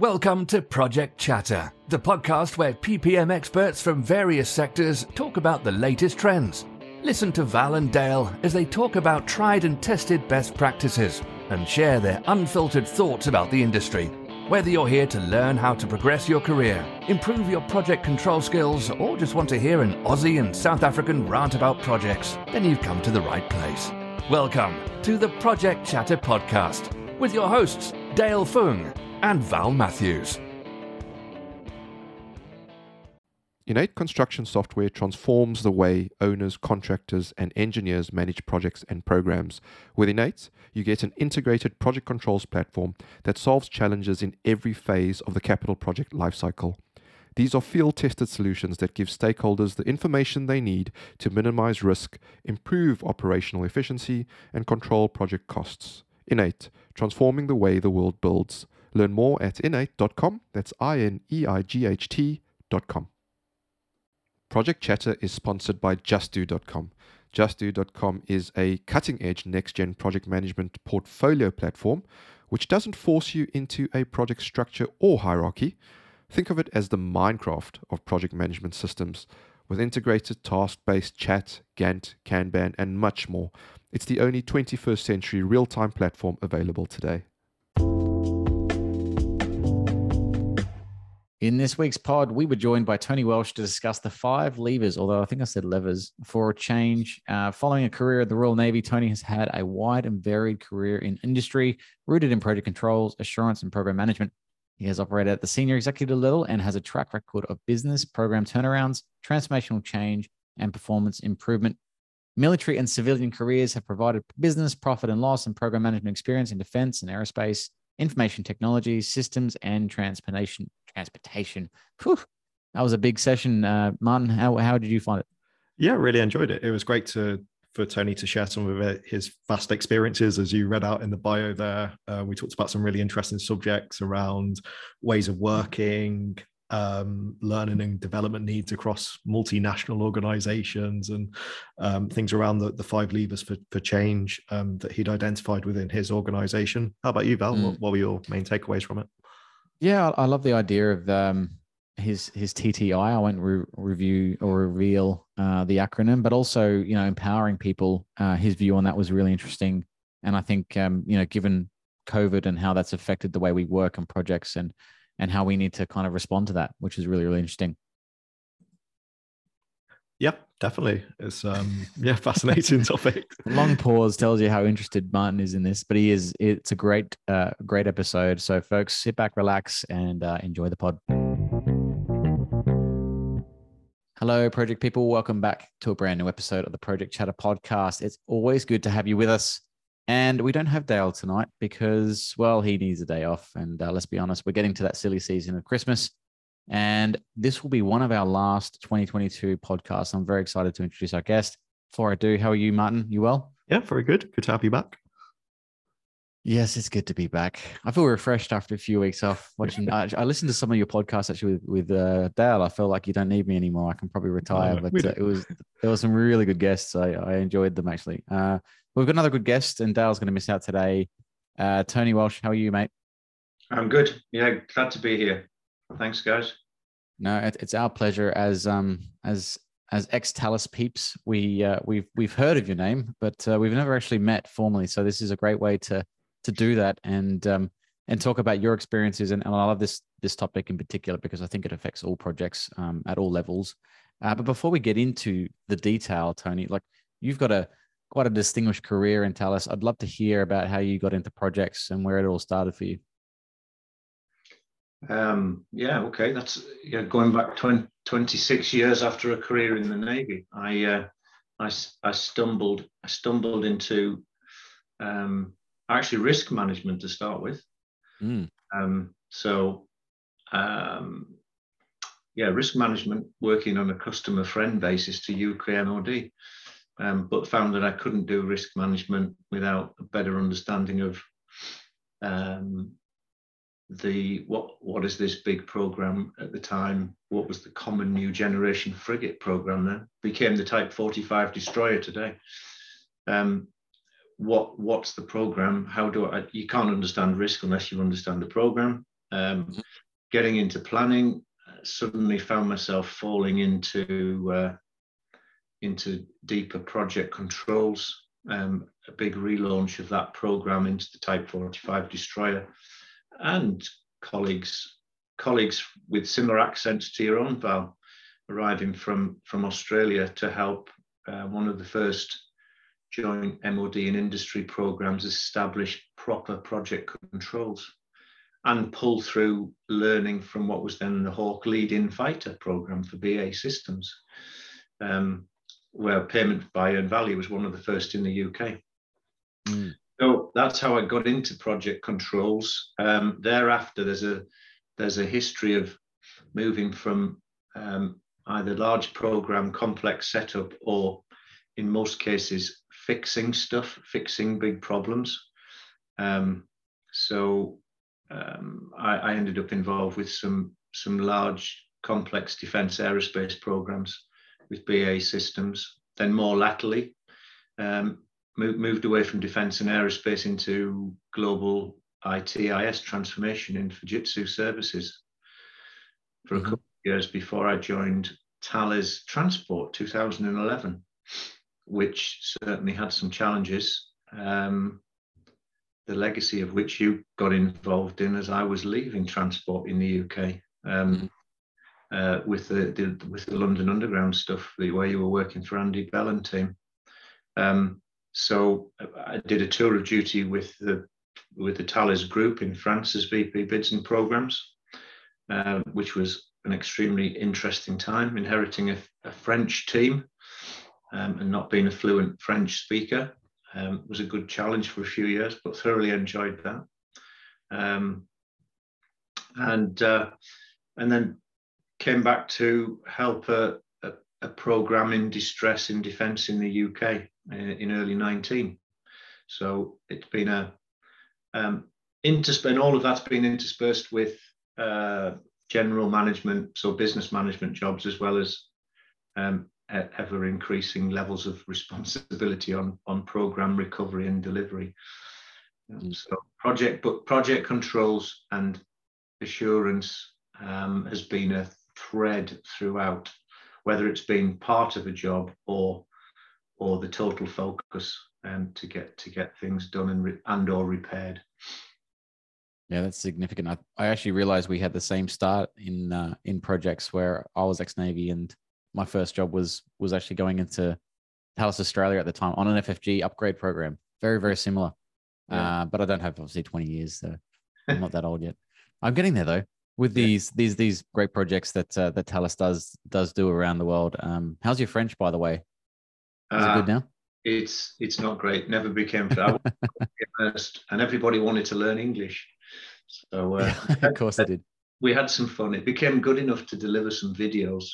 Welcome to Project Chatter, the podcast where PPM experts from various sectors talk about the latest trends. Listen to Val and Dale as they talk about tried and tested best practices and share their unfiltered thoughts about the industry. Whether you're here to learn how to progress your career, improve your project control skills, or just want to hear an Aussie and South African rant about projects, then you've come to the right place. Welcome to the Project Chatter podcast with your hosts, Dale Fung and Val Matthews. InEight construction software transforms the way owners, contractors, and engineers manage projects and programs. With InEight, you get an integrated project controls platform that solves challenges in every phase of the capital project lifecycle. These are field tested solutions that give stakeholders the information they need to minimize risk, improve operational efficiency, and control project costs. InEight, transforming the way the world builds. Learn more at ineight.com. That's I N E I G H T.com. Project Chatter is sponsored by JustDo.com. JustDo.com is a cutting edge next gen project management portfolio platform which doesn't force you into a project structure or hierarchy. Think of it as the Minecraft of project management systems with integrated task based chat, Gantt, Kanban, and much more. It's the only 21st century real time platform available today. In this week's pod, we were joined by Tony Welch to discuss the five levers, although I think I said levers, for change. Uh, following a career at the Royal Navy, Tony has had a wide and varied career in industry, rooted in project controls, assurance, and program management. He has operated at the senior executive level and has a track record of business, program turnarounds, transformational change, and performance improvement. Military and civilian careers have provided business, profit and loss, and program management experience in defense and aerospace, information technology, systems, and transportation. Transportation. Whew. That was a big session, uh, Martin. How how did you find it? Yeah, really enjoyed it. It was great to for Tony to share some of his vast experiences, as you read out in the bio there. Uh, we talked about some really interesting subjects around ways of working, um, learning and development needs across multinational organizations and um, things around the, the five levers for, for change um, that he'd identified within his organization. How about you, Val? Mm. What, what, were your main takeaways from it? Yeah, I love the idea of um, his his TTI. I won't re- review or reveal uh, the acronym, but also you know empowering people. Uh, his view on that was really interesting, and I think um, you know given COVID and how that's affected the way we work and projects and and how we need to kind of respond to that, which is really really interesting. Yep, definitely. It's um yeah, fascinating topic. Long pause tells you how interested Martin is in this, but he is. It's a great, uh, great episode. So, folks, sit back, relax, and uh, enjoy the pod. Hello, project people. Welcome back to a brand new episode of the Project Chatter podcast. It's always good to have you with us. And we don't have Dale tonight because, well, he needs a day off. And uh, let's be honest, we're getting to that silly season of Christmas. And this will be one of our last 2022 podcasts. I'm very excited to introduce our guest. Before I do, how are you, Martin? You well? Yeah, very good. Good to have you back. Yes, it's good to be back. I feel refreshed after a few weeks off watching. I, I, listened to some of your podcasts actually with, with uh, Dale. I feel like you don't need me anymore. I can probably retire. No, but uh, it was there were some really good guests. I, I enjoyed them actually. Uh, we've got another good guest, and Dale's going to miss out today. Uh, Tony Welch, how are you, mate? I'm good. Yeah, glad to be here. Thanks, guys. No, it, it's our pleasure as um as as ex Thales peeps. We uh, we've we've heard of your name, but uh, we've never actually met formally. So this is a great way to to do that and um and talk about your experiences. And, and I love this this topic in particular because I think it affects all projects um, at all levels. Uh, but before we get into the detail, Tony, like you've got a quite a distinguished career in Thales. I'd love to hear about how you got into projects and where it all started for you. Um, yeah, okay. That's yeah, going back 20, 26 years after a career in the Navy. I, uh, I, I stumbled, I stumbled into um, actually risk management to start with. Mm. Um, so, um, yeah, risk management, working on a customer friend basis to UK MOD, um, but found that I couldn't do risk management without a better understanding of um, the what what is this big program at the time? What was the common new generation frigate program then? Became the type 45 destroyer today. Um, what what's the program? How do i you can't understand risk unless you understand the program. Um, getting into planning, suddenly found myself falling into uh, into deeper project controls. Um, a big relaunch of that program into the Type 45 destroyer, and colleagues colleagues with similar accents to your own, Val, arriving from from Australia to help uh, one of the first joint MOD and industry programs establish proper project controls and pull through learning from what was then the Hawk lead-in fighter program for BAE Systems, um, where payment by earned value was one of the first in the UK. Mm. That's how I got into project controls. Um, thereafter, there's a there's a history of moving from um, either large program, complex setup, or in most cases fixing stuff, fixing big problems. Um, so um, I, I, ended up involved with some some large complex defence aerospace programs with BAE Systems. Then more latterly, um, moved, moved away from defence and aerospace into global ITIS transformation in Fujitsu services for mm-hmm. a couple of years before I joined Thales Transport 2011, which certainly had some challenges. Um, the legacy of which you got involved in as I was leaving transport in the UK um, mm-hmm. uh, with the, the, with the London Underground stuff, the way you were working for Andy Bell and team. Um, so I did a tour of duty with the with the Thales Group in France as VP bids and programs, uh, which was an extremely interesting time, inheriting a, a French team um, and not being a fluent French speaker um, was a good challenge for a few years, but thoroughly enjoyed that. Um, and uh, and then came back to help a, a, a, program in distress in defence in the UK in, in, early 19. So it's been a um, interspersed, all of that's been interspersed with uh, general management, so business management jobs, as well as um, ever increasing levels of responsibility on on program recovery and delivery. Um, so project but project controls and assurance um, has been a thread throughout, whether it's been part of a job or or the total focus um, to get to get things done and re- and or repaired. Yeah, that's significant. I, I actually realized we had the same start in uh, in projects where I was ex Navy and my first job was was actually going into Thales Australia at the time on an FFG upgrade program. Very very similar, yeah. uh, but I don't have obviously twenty years, so I'm not that old yet. I'm getting there though with these yeah. these these great projects that uh, that Thales does does do around the world. Um, how's your French, by the way? Is it good uh, now? It's it's not great. Never became first, and everybody wanted to learn English. So uh, of course I did. We had some fun. It became good enough to deliver some videos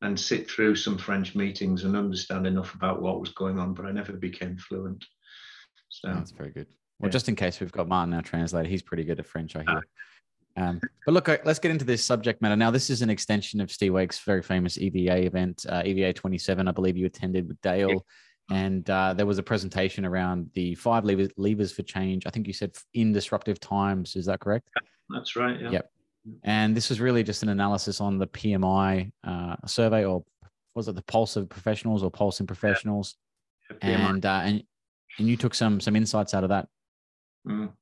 and sit through some French meetings and understand enough about what was going on, but I never became fluent. So that's very good. Well, yeah. just in case we've got Martin, our translator, he's pretty good at French, I hear. Um, but look, let's get into this subject matter. Now, this is an extension of Steve Wake's very famous EVA event, uh, EVA 27. I believe you attended with Dale. Yeah. And uh, there was a presentation around the five levers, levers for change. I think you said in disruptive times. Is that correct? That's right. Yeah. Yep. And this was really just an analysis on the PMI uh, survey, or was it the Pulse of Professionals or Pulse in Professionals? Yeah. And uh, and and you took some some insights out of that. Mm.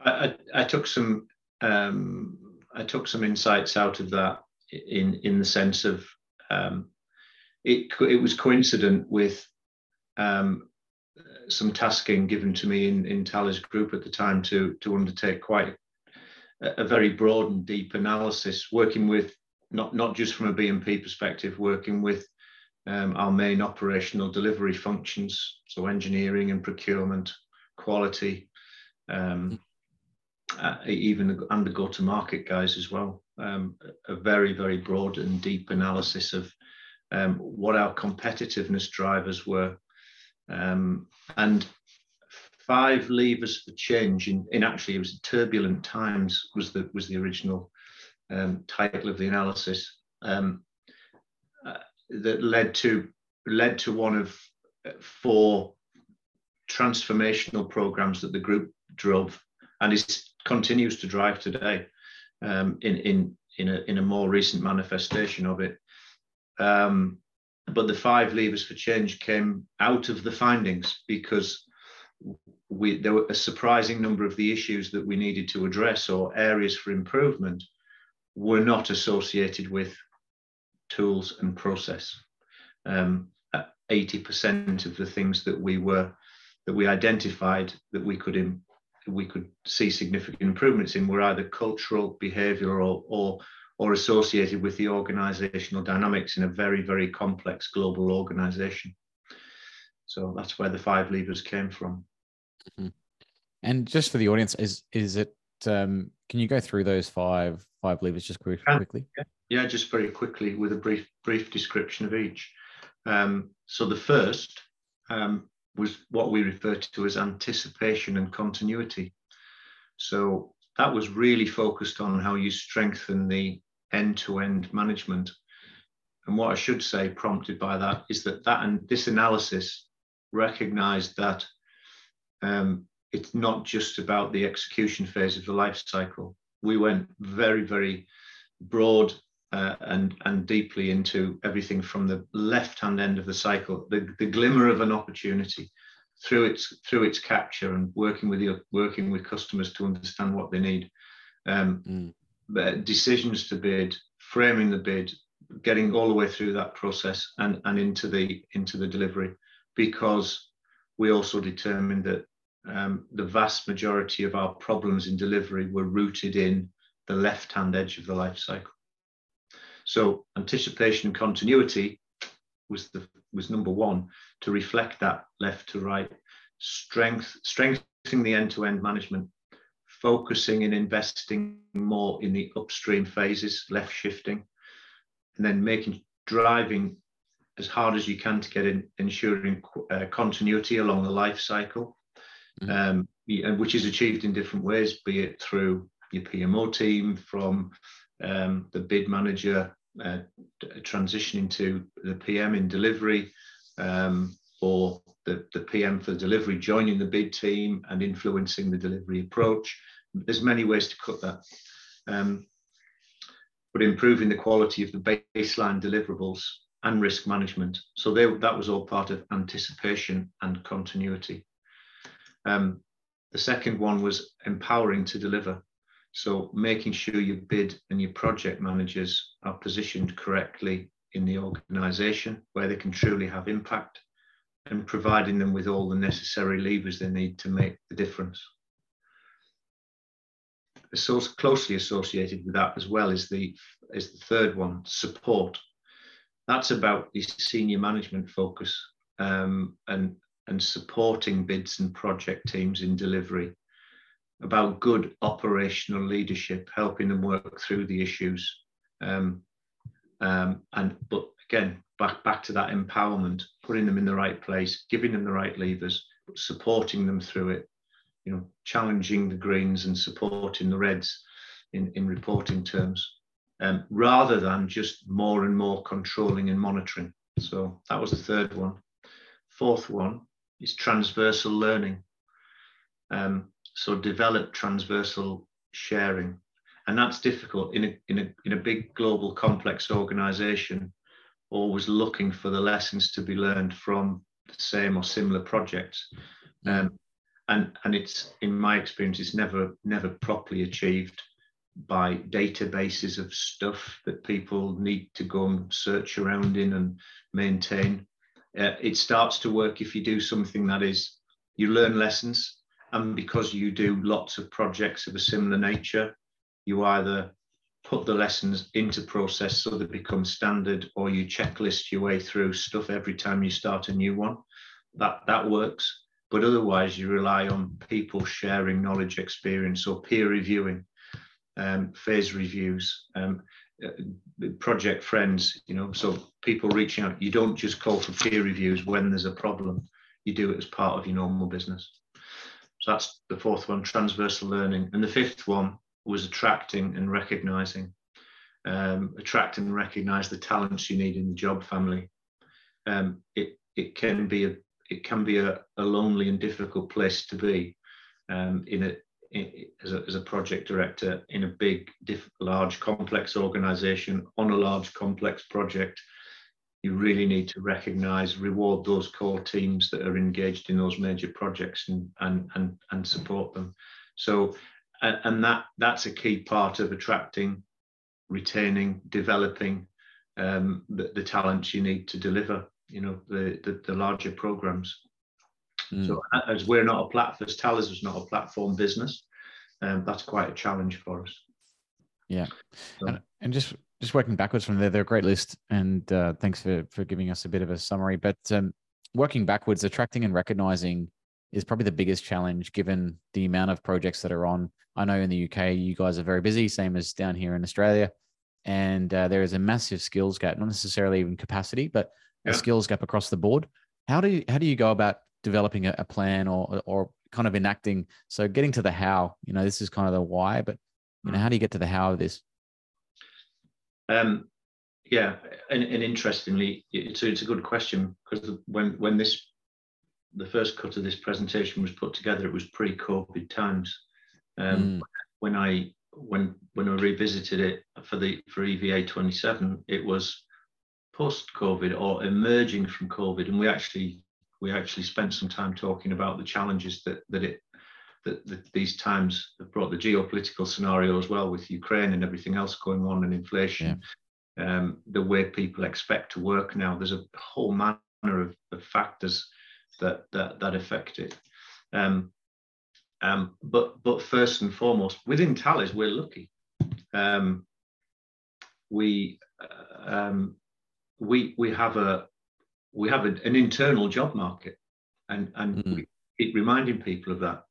I, I, I took some um, I took some insights out of that in in the sense of um, it it was coincident with um, some tasking given to me in in Thales Group at the time to to undertake quite a very broad and deep analysis, working with not, not just from a BMP perspective, working with um, our main operational delivery functions, so engineering and procurement, quality, um, uh, even the go-to-market guys as well. Um, a very, very broad and deep analysis of um, what our competitiveness drivers were, um, and five levers for change in, in actually it was turbulent times was the was the original um, title of the analysis um, uh, that led to led to one of four transformational programs that the group drove and is continues to drive today um, in in in a in a more recent manifestation of it. Um, but the five levers for change came out of the findings because we there were a surprising number of the issues that we needed to address or areas for improvement were not associated with tools and process. Um, 80% of the things that we were that we identified that we could Im, we could see significant improvements in were either cultural, behavioural, or or associated with the organizational dynamics in a very very complex global organization. So that's where the five levers came from. Mm-hmm. And just for the audience, is is it? Um, can you go through those five five levers just quick, quickly? Yeah. yeah, just very quickly with a brief brief description of each. Um, so the first um, was what we refer to as anticipation and continuity. So that was really focused on how you strengthen the end-to-end management. And what I should say, prompted by that, is that that and this analysis recognized that um, it's not just about the execution phase of the life cycle. We went very, very broad uh, and and deeply into everything from the left-hand end of the cycle, the, the glimmer of an opportunity through its through its capture and working with the working with customers to understand what they need. Um, mm. Decisions to bid, framing the bid, getting all the way through that process and, and into the into the delivery, because we also determined that um, the vast majority of our problems in delivery were rooted in the left-hand edge of the life cycle. So anticipation and continuity was the was number one to reflect that left to right strength strengthening the end-to-end management focusing and investing more in the upstream phases left shifting and then making driving as hard as you can to get in ensuring uh, continuity along the life cycle mm-hmm. um, which is achieved in different ways be it through your pmo team from um, the bid manager uh, transitioning to the PM in delivery um, or the, the PM for delivery joining the bid team and influencing the delivery approach. There's many ways to cut that. Um, but improving the quality of the baseline deliverables and risk management. So they, that was all part of anticipation and continuity. Um, the second one was empowering to deliver. So making sure your bid and your project managers are positioned correctly in the organization where they can truly have impact and providing them with all the necessary levers they need to make the difference. So closely associated with that as well is the, is the third one, support. That's about the senior management focus um, and, and supporting bids and project teams in delivery about good operational leadership, helping them work through the issues. Um, um, and but again, back back to that empowerment, putting them in the right place, giving them the right levers, supporting them through it. You know, challenging the greens and supporting the reds in, in reporting terms, um, rather than just more and more controlling and monitoring. So that was the third one. Fourth one is transversal learning. Um, so develop transversal sharing. And that's difficult in a, in a, in a big global complex organization, always looking for the lessons to be learned from the same or similar projects. Um, and, and it's, in my experience, it's never, never properly achieved by databases of stuff that people need to go and search around in and maintain. Uh, it starts to work if you do something that is you learn lessons and because you do lots of projects of a similar nature, you either put the lessons into process so they become standard or you checklist your way through stuff every time you start a new one. That, that works. But otherwise, you rely on people sharing knowledge, experience, or peer reviewing, um, phase reviews, um, uh, project friends, you know, so people reaching out. You don't just call for peer reviews when there's a problem, you do it as part of your normal business. So that's the fourth one, transversal learning. And the fifth one was attracting and recognizing. Um, attract and recognize the talents you need in the job family. Um, it, it can be a it can be a, a lonely and difficult place to be um, in a as a, as a project director in a big, diff, large, complex organization on a large, complex project, you really need to recognize, reward those core teams that are engaged in those major projects and, and, and, and support them. So, and that that's a key part of attracting, retaining, developing um, the, the talents you need to deliver, you know, the, the, the larger programs. Mm. So as we're not a platform, as Thales is not a platform business, um, that's quite a challenge for us. Yeah, so. and, and just just working backwards from there, they're a great list, and uh, thanks for for giving us a bit of a summary. But um, working backwards, attracting and recognizing is probably the biggest challenge given the amount of projects that are on. I know in the UK, you guys are very busy, same as down here in Australia, and uh, there is a massive skills gap, not necessarily even capacity, but yeah. a skills gap across the board. How do you how do you go about developing a, a plan or or kind of enacting? So getting to the how, you know, this is kind of the why, but you know, how do you get to the how of this? Um, yeah, and, and interestingly, it's, it's a good question because when when this the first cut of this presentation was put together, it was pre-COVID times. Um, mm. When I when when I revisited it for the for EVA 27, it was post-COVID or emerging from COVID, and we actually we actually spent some time talking about the challenges that that it that, that these times have brought the geopolitical scenario as well with Ukraine and everything else going on and inflation. Yeah. Um, the way people expect to work now, there's a whole manner of, of factors that that that affect it. Um, um, but but first and foremost, within Thales, we're lucky. Um, we uh, um, we we have a we have a, an internal job market, and and mm-hmm. we keep reminding people of that.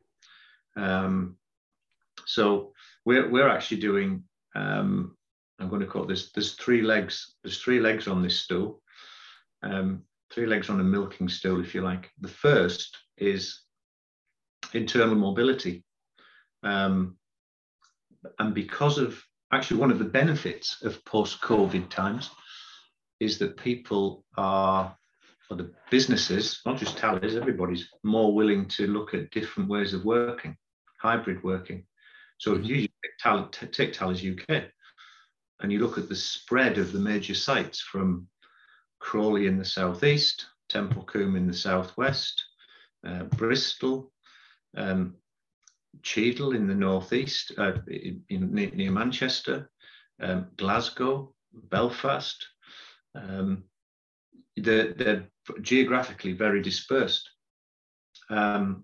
Um, so we're we're actually doing. Um, I'm going to call this. There's three legs. There's three legs on this stool. Um, three legs on a milking stool, if you like. The first is internal mobility. Um, and because of actually one of the benefits of post COVID times is that people are, or the businesses, not just Thales, everybody's more willing to look at different ways of working, hybrid working. So if you take, Thales UK and you look at the spread of the major sites from Crawley in the southeast, Templecombe in the southwest, uh, Bristol, um, Cheadle in the northeast, uh, in, in, near Manchester, um, Glasgow, Belfast. Um, they're, they're, geographically very dispersed. Um,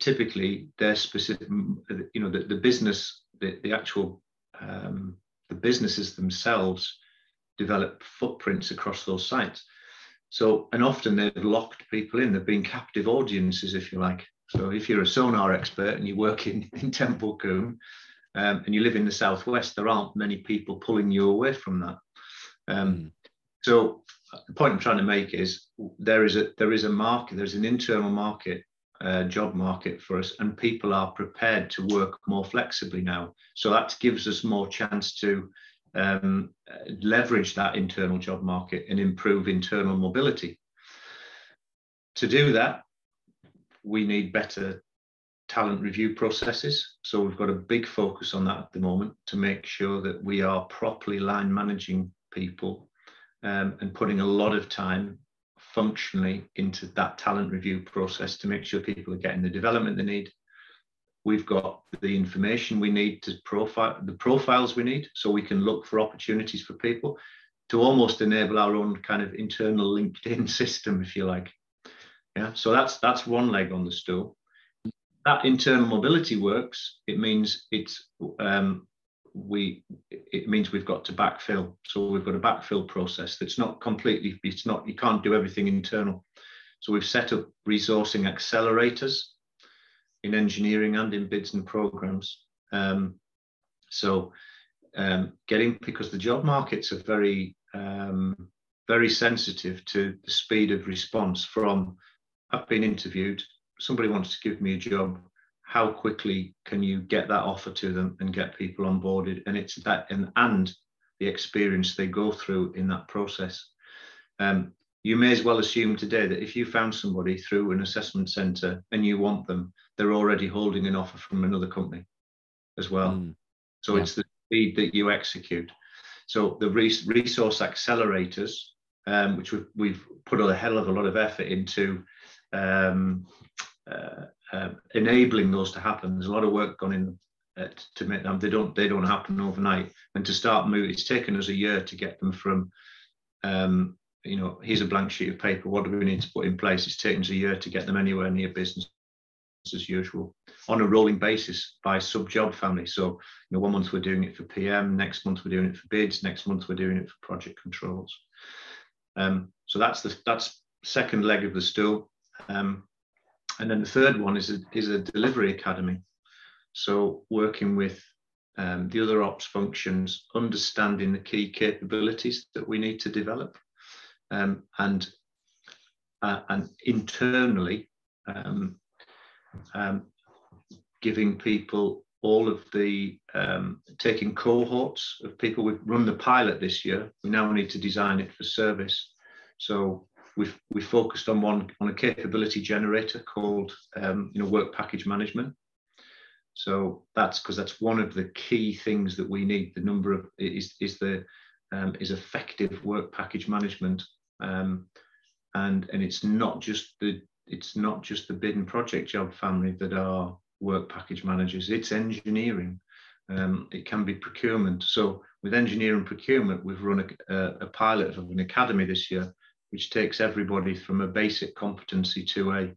typically, they're specific. You know, the, the business, the, the actual, um, the businesses themselves develop footprints across those sites. So, and often they've locked people in. They've been captive audiences, if you like. So, if you're a sonar expert and you work in, in Temple um, and you live in the southwest, there aren't many people pulling you away from that. Um, mm. So, the point I'm trying to make is there is a there is a market, there's an internal market, job market for us, and people are prepared to work more flexibly now. So that gives us more chance to um, leverage that internal job market and improve internal mobility. To do that, we need better talent review processes. So we've got a big focus on that at the moment to make sure that we are properly line managing people um, and putting a lot of time functionally into that talent review process to make sure people are getting the development they need, we've got the information we need to profile the profiles we need so we can look for opportunities for people to almost enable our own kind of internal linkedin system if you like. Yeah so that's that's one leg on the stool. That internal mobility works. It means it's um, we it means we've got to backfill. So we've got a backfill process that's not completely it's not you can't do everything internal. So we've set up resourcing accelerators in engineering and in bids and programs. Um, so um, getting because the job markets are very um, very sensitive to the speed of response from I've been interviewed, somebody wants to give me a job, how quickly can you get that offer to them and get people onboarded? And it's that and and the experience they go through in that process. Um, you may as well assume today that if you found somebody through an assessment centre and you want them, they're already holding an offer from another company. as well. Mm. So yeah. it's the speed that you execute. So the resource accelerators, um, which we've, we've, put a hell of a lot of effort into um, uh, uh, enabling those to happen. There's a lot of work gone in uh, to make them. They don't they don't happen overnight. And to start moving, it's taken us a year to get them from. Um, you know, here's a blank sheet of paper. What do we need to put in place? It's taken us a year to get them anywhere near business as usual on a rolling basis by sub job family. So, you know, one month we're doing it for PM, next month we're doing it for bids, next month we're doing it for project controls. Um, so that's the that's second leg of the stool. Um, and then the third one is a, is a delivery academy. So working with um, the other ops functions, understanding the key capabilities that we need to develop, um, and uh, and internally um, um, giving people all of the um, taking cohorts of people. We've run the pilot this year. We now need to design it for service. So we've we focused on one on a capability generator called um, you know work package management. So that's because that's one of the key things that we need. The number of is is the um, is effective work package management, um, and and it's not just the it's not just the bid and project job family that are work package managers, it's engineering. Um, it can be procurement. So with engineering procurement, we've run a, a, pilot of an academy this year, which takes everybody from a basic competency to a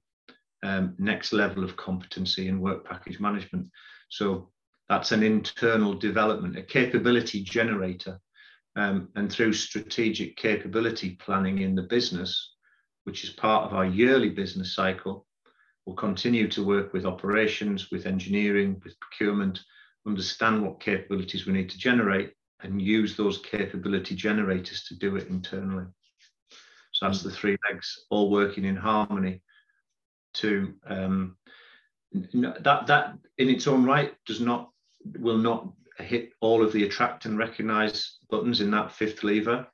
um, next level of competency in work package management. So that's an internal development, a capability generator. Um, and through strategic capability planning in the business, which is part of our yearly business cycle. We'll continue to work with operations, with engineering, with procurement, understand what capabilities we need to generate and use those capability generators to do it internally. So that's the three legs all working in harmony to um, that that in its own right does not will not hit all of the attract and recognize buttons in that fifth lever.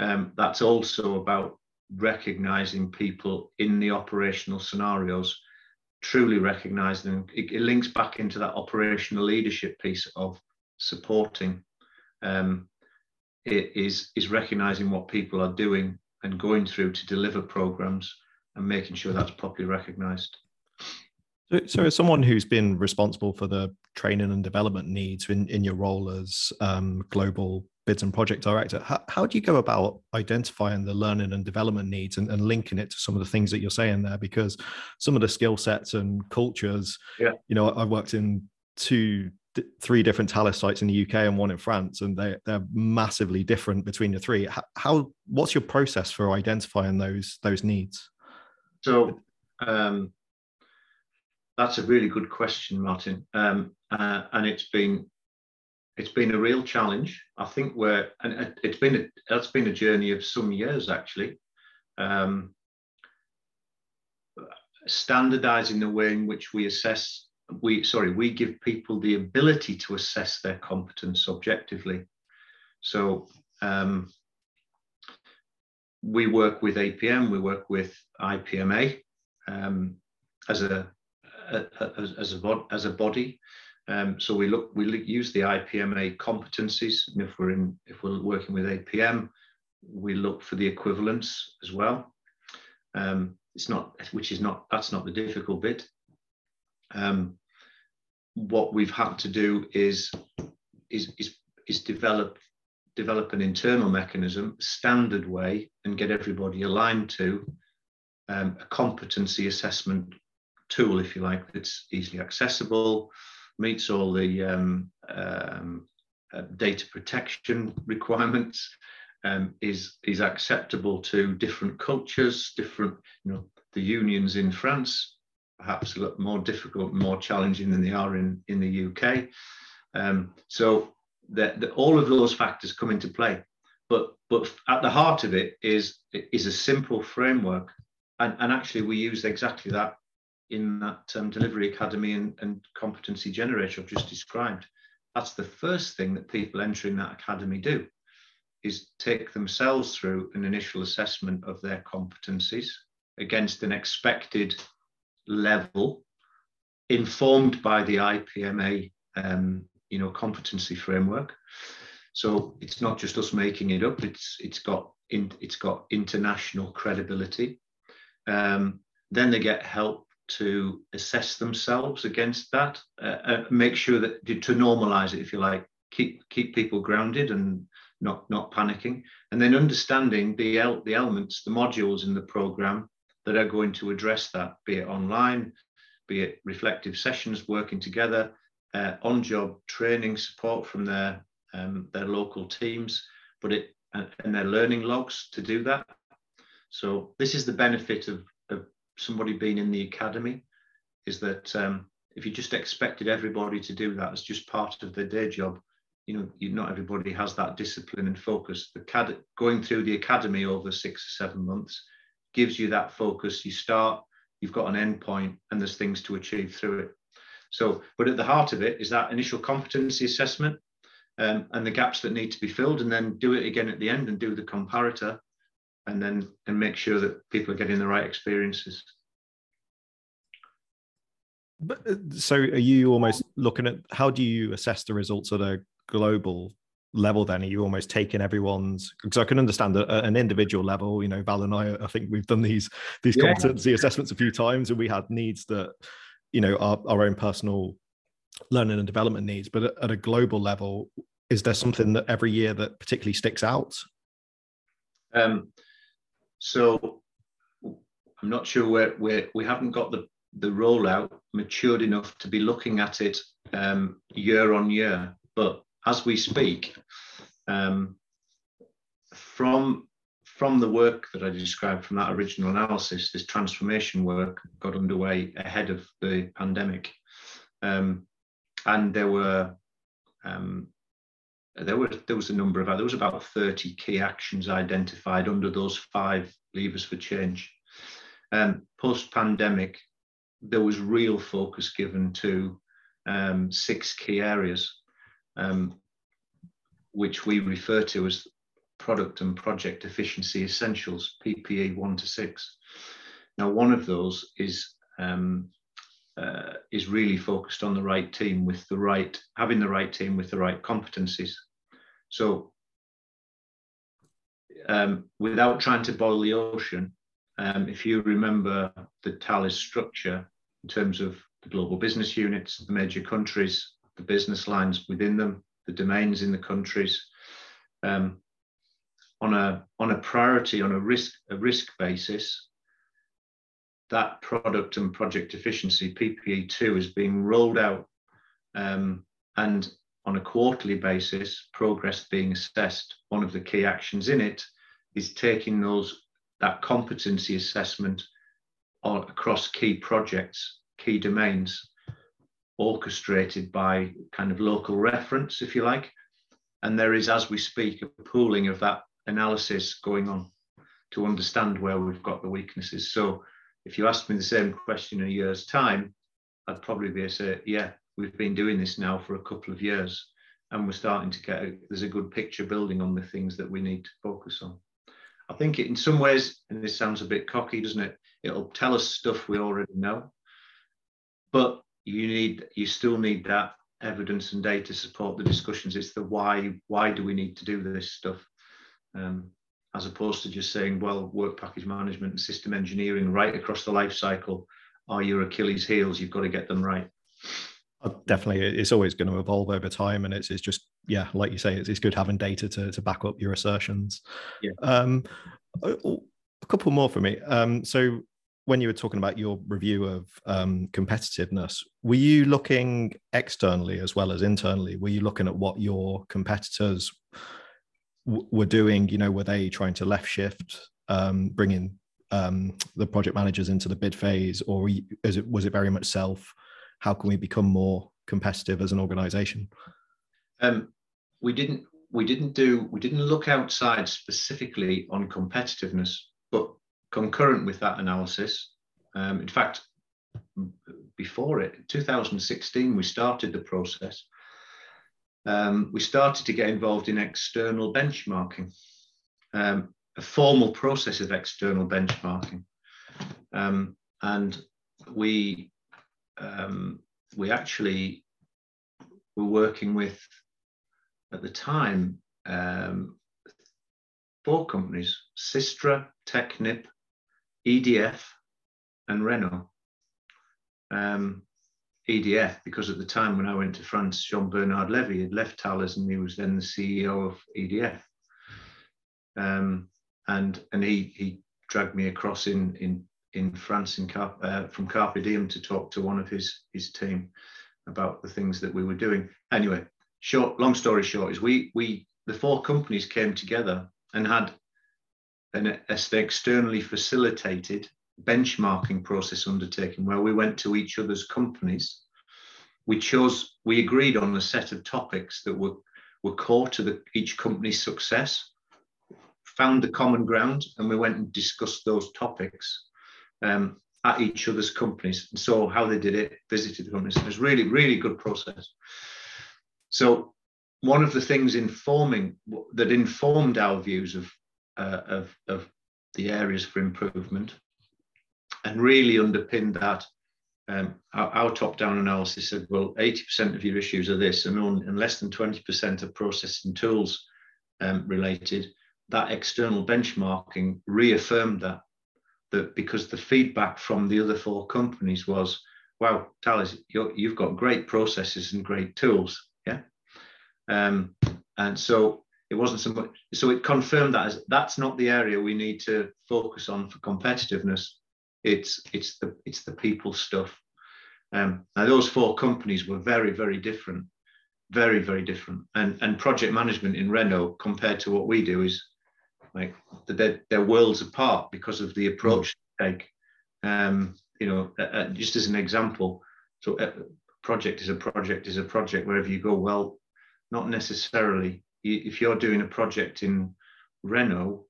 Um, that's also about recognizing people in the operational scenarios, truly recognizing them. It, it links back into that operational leadership piece of supporting. Um, it is is recognizing what people are doing and going through to deliver programs and making sure that's properly recognized. So, so as someone who's been responsible for the training and development needs in, in your role as um, global bids and project director how, how do you go about identifying the learning and development needs and, and, linking it to some of the things that you're saying there because some of the skill sets and cultures yeah you know i've worked in two three different Thales sites in the uk and one in france and they, they're massively different between the three how, what's your process for identifying those those needs so um, that's a really good question martin um, uh, and it's been it's been a real challenge. I think we're, and it's been a, that's been a journey of some years actually. Um, standardizing the way in which we assess, we sorry, we give people the ability to assess their competence objectively. So um, we work with APM, we work with IPMA um, as a, a, as, as a as a body. Um, so we look, we use the IPMA competencies. And if we're in, if we're working with APM, we look for the equivalence as well. Um, it's not, which is not, that's not the difficult bit. Um, what we've had to do is, is, is, is develop, develop an internal mechanism, standard way, and get everybody aligned to um, a competency assessment tool, if you like, that's easily accessible, meets all the um, um, uh, data protection requirements, um, is is acceptable to different cultures, different you know the unions in France, perhaps a lot more difficult, more challenging than they are in in the UK. Um, so that all of those factors come into play, but but at the heart of it is is a simple framework, and, and actually we use exactly that in that um, delivery academy and, and competency generator I've just described. That's the first thing that people entering that academy do is take themselves through an initial assessment of their competencies against an expected level informed by the IPMA um, you know competency framework. So it's not just us making it up. It's it's got in, it's got international credibility. Um, then they get help to assess themselves against that, uh, uh, make sure that to normalize it, if you like, keep keep people grounded and not not panicking, and then understanding the el- the elements, the modules in the program that are going to address that, be it online, be it reflective sessions, working together, uh, on-job training support from their um, their local teams, but it and their learning logs to do that. So this is the benefit of, of somebody being in the academy, is that um, if you just expected everybody to do that as just part of their day job, you know, you, not everybody has that discipline and focus. The CAD, going through the academy over six or seven months gives you that focus. You start, you've got an end point, and there's things to achieve through it. So, but at the heart of it is that initial competency assessment um, and the gaps that need to be filled, and then do it again at the end and do the comparator, and then and make sure that people are getting the right experiences. But uh, so, are you almost looking at how do you assess the results at a global level? Then are you almost taking everyone's? Because I can understand at an individual level. You know, Val and I, I think we've done these these yeah. competency assessments a few times, and we had needs that you know our, our own personal learning and development needs but at a global level is there something that every year that particularly sticks out um, so i'm not sure where we we haven't got the the rollout matured enough to be looking at it um, year on year but as we speak um, from from the work that I described from that original analysis, this transformation work got underway ahead of the pandemic. Um, and there were um, there were there was a number of there was about 30 key actions identified under those five levers for change. Um, Post pandemic, there was real focus given to um, six key areas, um, which we refer to as product and project efficiency essentials, PPE one to six. Now, one of those is um, uh, is really focused on the right team with the right, having the right team with the right competencies. So um, without trying to boil the ocean, um, if you remember the Thales structure in terms of the global business units, the major countries, the business lines within them, the domains in the countries, um, on a on a priority on a risk a risk basis, that product and project efficiency, PPE2, is being rolled out um, and on a quarterly basis, progress being assessed. One of the key actions in it is taking those that competency assessment across key projects, key domains, orchestrated by kind of local reference, if you like. And there is, as we speak, a pooling of that analysis going on to understand where we've got the weaknesses. So if you asked me the same question in a year's time, I'd probably be say, yeah, we've been doing this now for a couple of years and we're starting to get, a, there's a good picture building on the things that we need to focus on. I think it, in some ways, and this sounds a bit cocky, doesn't it? It'll tell us stuff we already know, but you need, you still need that evidence and data to support the discussions. It's the why, why do we need to do this stuff? Um, as opposed to just saying, well, work package management and system engineering right across the life cycle are your Achilles heels. You've got to get them right. Uh, definitely, it's always going to evolve over time, and it's, it's just yeah, like you say, it's, it's good having data to, to back up your assertions. Yeah. Um, a, a couple more for me. Um, so when you were talking about your review of um, competitiveness, were you looking externally as well as internally? Were you looking at what your competitors were doing? You know were they trying to left shift um, bringing um, the project managers into the bid phase? Or is it was it very much self how can we become more competitive as an organization? Um, we didn't we didn't do we didn't look outside specifically on competitiveness concurrent with that analysis um, in fact before it 2016 we started the process um, we started to get involved in external benchmarking, um, a formal process of external benchmarking. Um, and we, um, we actually were working with, at the time, um, four companies Systra, Technip, EDF, and Renault. Um, EDF, because at the time when I went to France, Jean Bernard Levy had left Thales and he was then the CEO of EDF. Um, and and he, he dragged me across in, in, in France in uh, from Carpe Diem to talk to one of his, his team about the things that we were doing. Anyway, short, long story short, is we, we the four companies came together and had an, externally facilitated benchmarking process undertaken where we went to each other's companies. We chose, we agreed on a set of topics that were, were core to the, each company's success, found the common ground, and we went and discussed those topics um, at each other's companies and saw how they did it, visited the companies. It was really, really good process. So one of the things informing that informed our views of, uh, of, of the areas for improvement and really underpinned that. Um, our, our top-down analysis said, well, 80% of your issues are this, and, on, and less than 20% are process and tools um, related. That external benchmarking reaffirmed that, that because the feedback from the other four companies was, wow, Thales, you've got great processes and great tools, yeah. Um, and so it wasn't so much. So it confirmed that as that's not the area we need to focus on for competitiveness. It's it's the it's the people stuff. Um, now those four companies were very very different, very very different. And and project management in Renault compared to what we do is like they're, they're worlds apart because of the approach they take. Um, you know, uh, just as an example, so uh, project is a project is a project wherever you go. Well, not necessarily. If you're doing a project in Renault,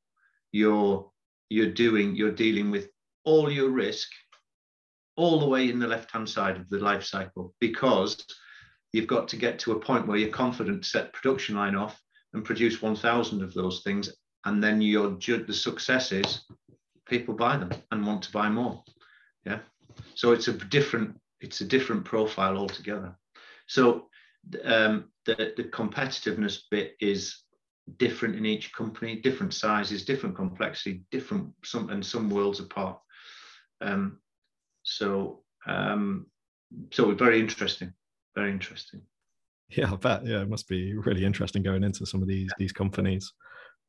you're you're doing you're dealing with all your risk all the way in the left hand side of the life cycle because you've got to get to a point where you're confident to set production line off and produce 1000 of those things and then your the success is people buy them and want to buy more. Yeah? So it's a different it's a different profile altogether. So um, the, the competitiveness bit is different in each company different sizes different complexity different some and some worlds apart um, so um, so very interesting, very interesting. Yeah, I bet. Yeah, it must be really interesting going into some of these these companies.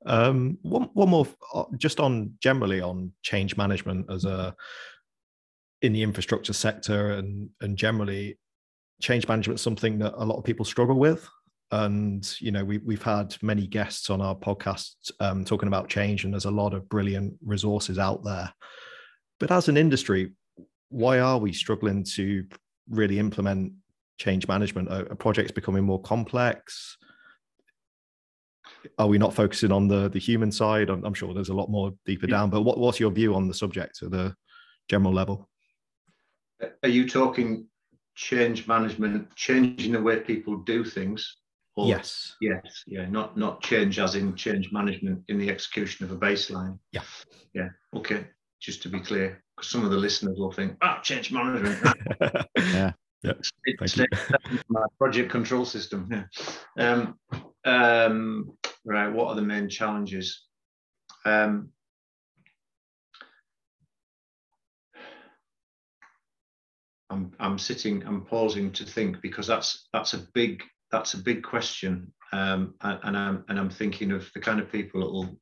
Um, one one more, uh, just on generally on change management as a in the infrastructure sector and and generally change management is something that a lot of people struggle with and you know we, we've had many guests on our podcast um, talking about change and there's a lot of brilliant resources out there but as an industry, why are we struggling to really implement change management? Are, are projects becoming more complex? Are we not focusing on the the human side? I'm, I'm sure there's a lot more deeper down. But what, what's your view on the subject at the general level? Are you talking change management, changing the way people do things? Or, yes. Yes. Yeah. Not not change as in change management in the execution of a baseline. Yeah. Yeah. Okay just to be clear, because some of the listeners will think, ah, oh, change management. yeah. Yeah. It's my project control system. Yeah. Um, um, right. What are the main challenges? Um, I'm, I'm sitting, I'm pausing to think because that's that's a big that's a big question, um, and, I'm and I'm thinking of the kind of people that will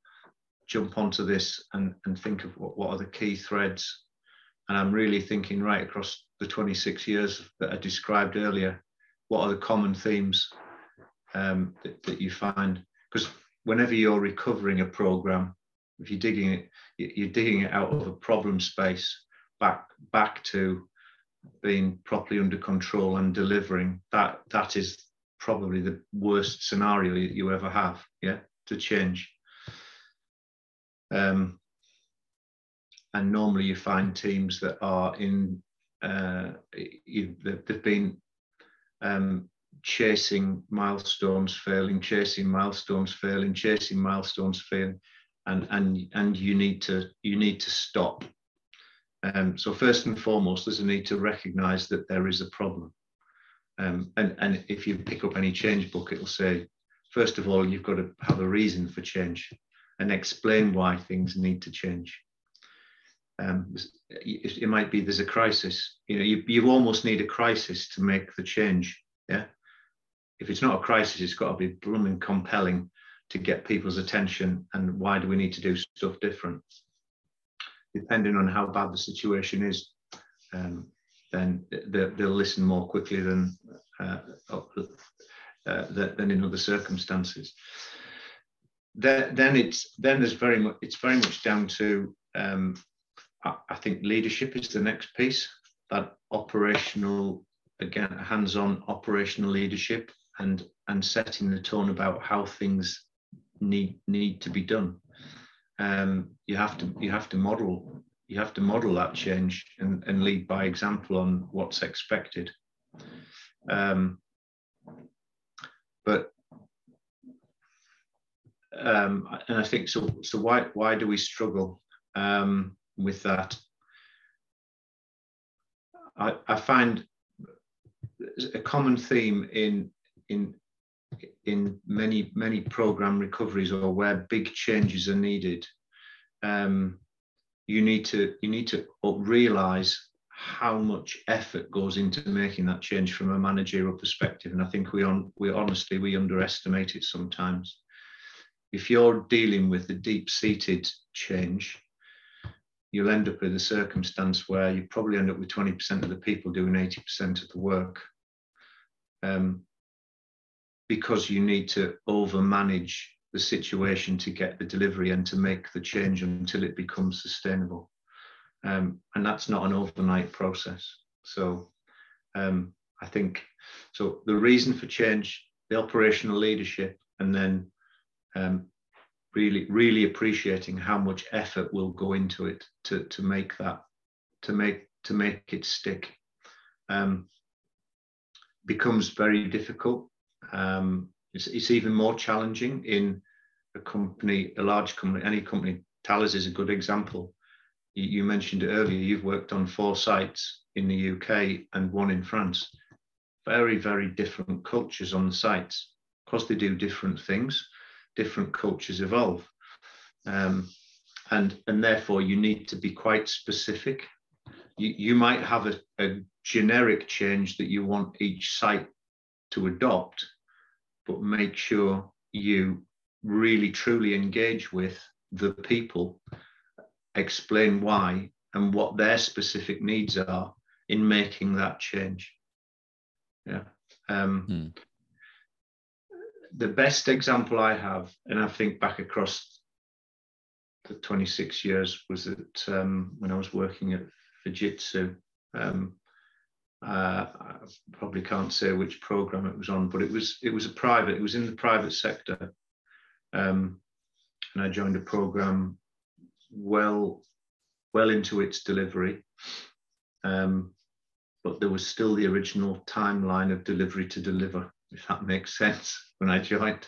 jump onto this and, and think of what, what are the key threads. And I'm really thinking right across the 26 years that I described earlier, what are the common themes um, that, that you find? Because whenever you're recovering a program, if you're digging it, you're digging it out of a problem space back back to being properly under control and delivering. That that is probably the worst scenario you ever have. Yeah, to change. Um, and normally you find teams that are in, uh, you, they've been um, chasing milestones failing, chasing milestones failing, chasing milestones failing, and and and you need to you need to stop. Um, so first and foremost, there's a need to recognise that there is a problem. Um, and, and if you pick up any change book, it'll say, first of all, you've got to have a reason for change and explain why things need to change. Um, it, it, might be there's a crisis. You know, you, you almost need a crisis to make the change. Yeah. If it's not a crisis, it's got to be blooming compelling to get people's attention. And why do we need to do stuff different? Depending on how bad the situation is, um, then they, will listen more quickly than uh, uh, than in other circumstances. Then, then it's then there's very much it's very much down to um, I, I think leadership is the next piece that operational again hands-on operational leadership and and setting the tone about how things need need to be done. Um, you have to you have to model you have to model that change and, and lead by example on what's expected. Um, but um, and I think so. So why why do we struggle um, with that? I, I find a common theme in in in many many program recoveries or where big changes are needed um, you need to you need to realize how much effort goes into making that change from a managerial perspective. And i think we on we honestly we underestimate it sometimes. If you're dealing with the deep seated change you'll end up with a circumstance where you probably end up with 20% of the people doing 80% of the work. Um, because you need to overmanage the situation to get the delivery and to make the change until it becomes sustainable. Um, and that's not an overnight process. So um, I think so. The reason for change, the operational leadership, and then um, really, really appreciating how much effort will go into it to to make that to make to make it stick um, becomes very difficult. Um, it's, it's even more challenging in a company, a large company, any company. Thales is a good example. You, you mentioned earlier. You've worked on four sites in the UK and one in France. Very, very different cultures on the sites. Because they do different things, different cultures evolve. Um, and, and therefore, you need to be quite specific. You, you might have a, a generic change that you want each site to adopt, but make sure you really truly engage with the people, explain why and what their specific needs are in making that change. Yeah. Um, hmm. The best example I have, and I think back across the 26 years, was that um, when I was working at Fujitsu. Um, uh, I probably can't say which program it was on, but it was it was a private. It was in the private sector, um, and I joined a program well well into its delivery. Um, but there was still the original timeline of delivery to deliver, if that makes sense, when I joined.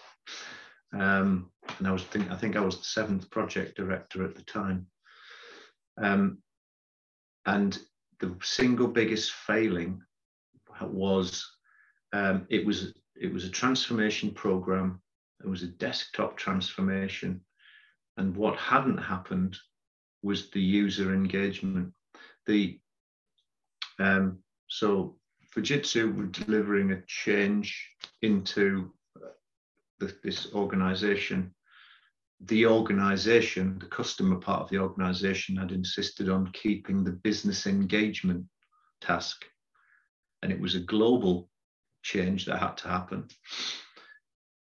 Um, and I was think I think I was the seventh project director at the time. Um, and the single biggest failing was um, it was it was a transformation program. It was a desktop transformation, and what hadn't happened was the user engagement. The um, so Fujitsu were delivering a change into the, this organization the organization, the customer part of the organization, had insisted on keeping the business engagement task. And it was a global change that had to happen.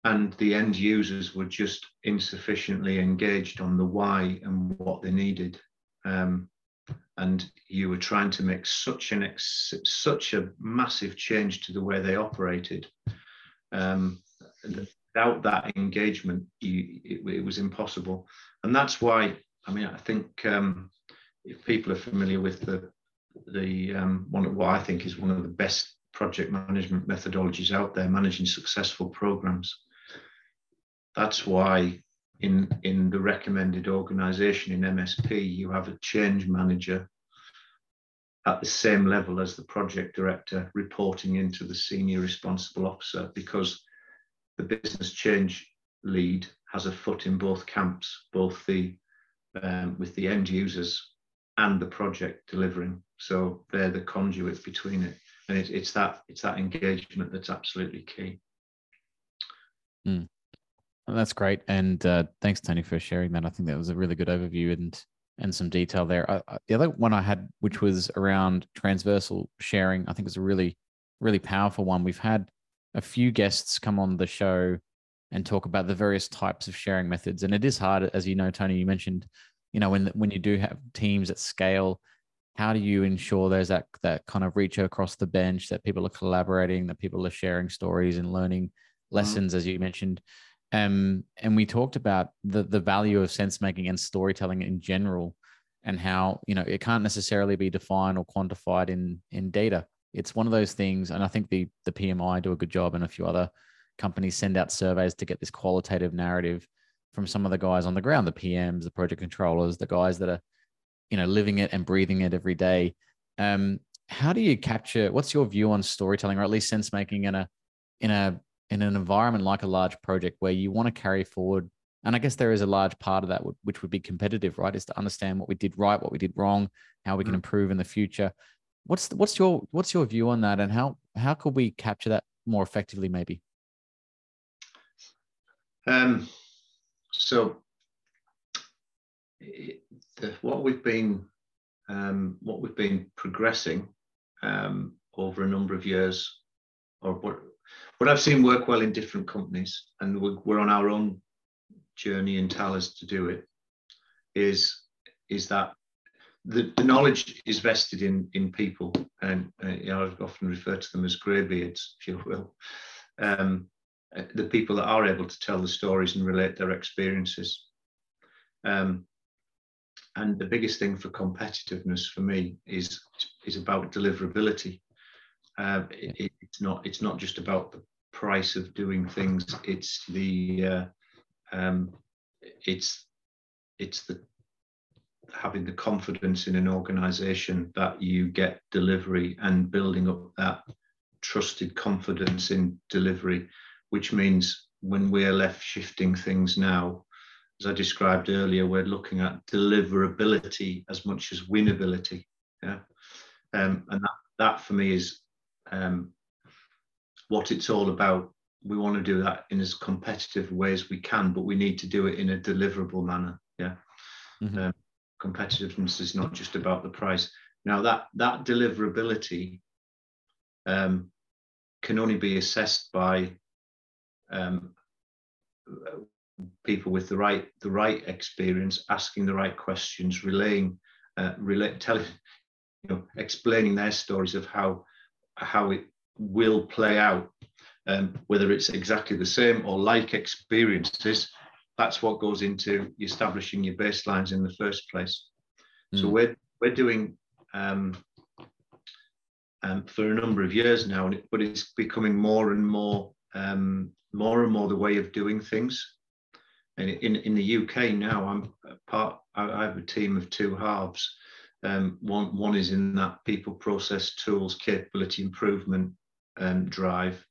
And the end users were just insufficiently engaged on the why and what they needed. Um, and you were trying to make such an ex- such a massive change to the way they operated um, without that engagement, you, it, it, was impossible. And that's why, I mean, I think um, if people are familiar with the, the um, one of what I think is one of the best project management methodologies out there, managing successful programs, that's why in, in the recommended organization in MSP, you have a change manager at the same level as the project director reporting into the senior responsible officer because the business change lead has a foot in both camps, both the um, with the end users and the project delivering. So they're the conduit between it, and it, it's that it's that engagement that's absolutely key. Mm. That's great, and uh, thanks, Tony, for sharing that. I think that was a really good overview and and some detail there. I, I, the other one I had, which was around transversal sharing, I think was a really really powerful one. We've had a few guests come on the show and talk about the various types of sharing methods. And it is hard, as you know, Tony, you mentioned, you know, when when you do have teams at scale, how do you ensure there's that that kind of reach across the bench, that people are collaborating, that people are sharing stories and learning mm-hmm. lessons, mm-hmm. as you mentioned. Um, and we talked about the the value of sense making and storytelling in general, and how you know it can't necessarily be defined or quantified in in data. It's one of those things, and I think the the PMI do a good job, and a few other companies send out surveys to get this qualitative narrative from some of the guys on the ground, the PMs, the project controllers, the guys that are, you know, living it and breathing it every day. Um, how do you capture? What's your view on storytelling, or at least sense making in a in a in an environment like a large project where you want to carry forward? And I guess there is a large part of that which would be competitive, right? Is to understand what we did right, what we did wrong, how we can mm. improve in the future. What's what's your what's your view on that, and how how could we capture that more effectively, maybe? Um, so the, what we've been um, what we've been progressing um, over a number of years, or what what I've seen work well in different companies, and we're, we're on our own journey in Thales to do it, is is that the, the knowledge is vested in in people, and uh, you know, I often refer to them as greybeards, if you will. Um, uh, the people that are able to tell the stories and relate their experiences. Um, and the biggest thing for competitiveness for me is is about deliverability. Uh, it, it's not it's not just about the price of doing things. It's the uh, um, it's it's the having the confidence in an organization that you get delivery and building up that trusted confidence in delivery which means when we're left shifting things now, as I described earlier, we're looking at deliverability as much as winnability. Yeah. Um, and that, that for me is um, what it's all about. We want to do that in as competitive a way as we can, but we need to do it in a deliverable manner. Yeah. Mm-hmm. Um, competitiveness is not just about the price. Now that that deliverability um, can only be assessed by um, people with the right the right experience, asking the right questions, relaying, uh, relay, telling, you know, explaining their stories of how how it will play out, um, whether it's exactly the same or like experiences. That's what goes into establishing your baselines in the first place. Mm. So hmm. we're we're doing um, um, for a number of years now, but it's becoming more and more um, more and more the way of doing things. And in, in the UK now, I'm part. I have a team of two halves. Um, one one is in that people, process, tools, capability improvement um, drive,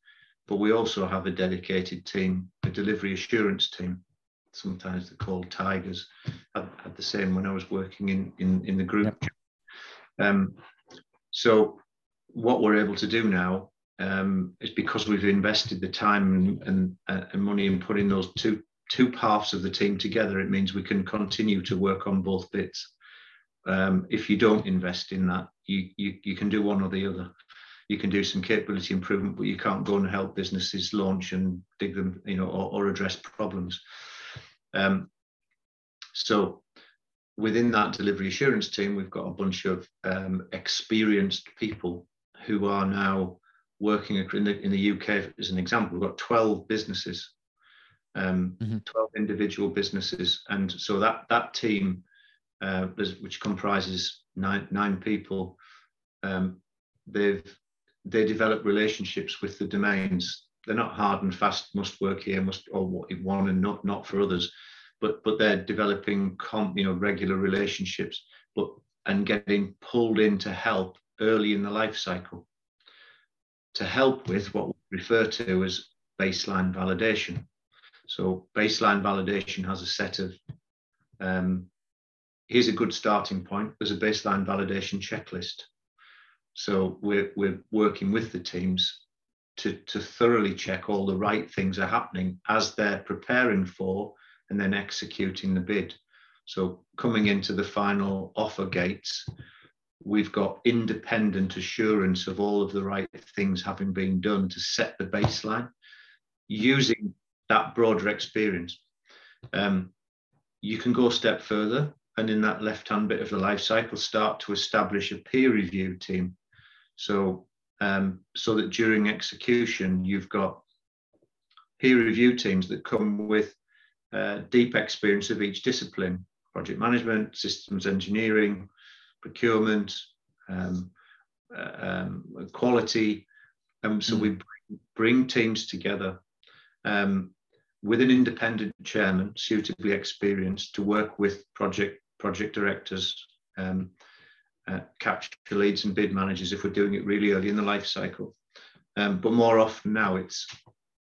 but we also have a dedicated team, a delivery assurance team. Sometimes they're called tigers. I had the same when I was working in in, in the group. Yep. Um, so what we're able to do now um, is because we've invested the time and, and, and money in putting those two two halves of the team together. It means we can continue to work on both bits. Um, if you don't invest in that, you, you you can do one or the other. You can do some capability improvement, but you can't go and help businesses launch and dig them, you know, or, or address problems. Um, so within that delivery assurance team, we've got a bunch of um, experienced people who are now working in the, in the UK as an example, we've got 12 businesses, um, mm-hmm. 12 individual businesses. And so that, that team, uh, which comprises nine, nine people, um, they've, they develop relationships with the domains. They're not hard and fast, must work here, must, or what you want and not, not for others, but, but they're developing, com, you know, regular relationships. But and getting pulled in to help early in the life cycle to help with what we refer to as baseline validation. So baseline validation has a set of, um, here's a good starting point. There's a baseline validation checklist. So we're, we're working with the teams to, to thoroughly check all the right things are happening as they're preparing for and then executing the bid. So coming into the final offer gates, we've got independent assurance of all of the right things having been done to set the baseline using that broader experience. Um, you can go a step further and in that left hand bit of the life cycle start to establish a peer review team. So, um, so that during execution, you've got peer review teams that come with uh, deep experience of each discipline project management, systems engineering, procurement, um, uh, um, quality. Um, so mm. we bring teams together um, with an independent chairman, suitably experienced, to work with project project directors, um, uh, capture leads and bid managers if we're doing it really early in the life cycle. Um, but more often now, it's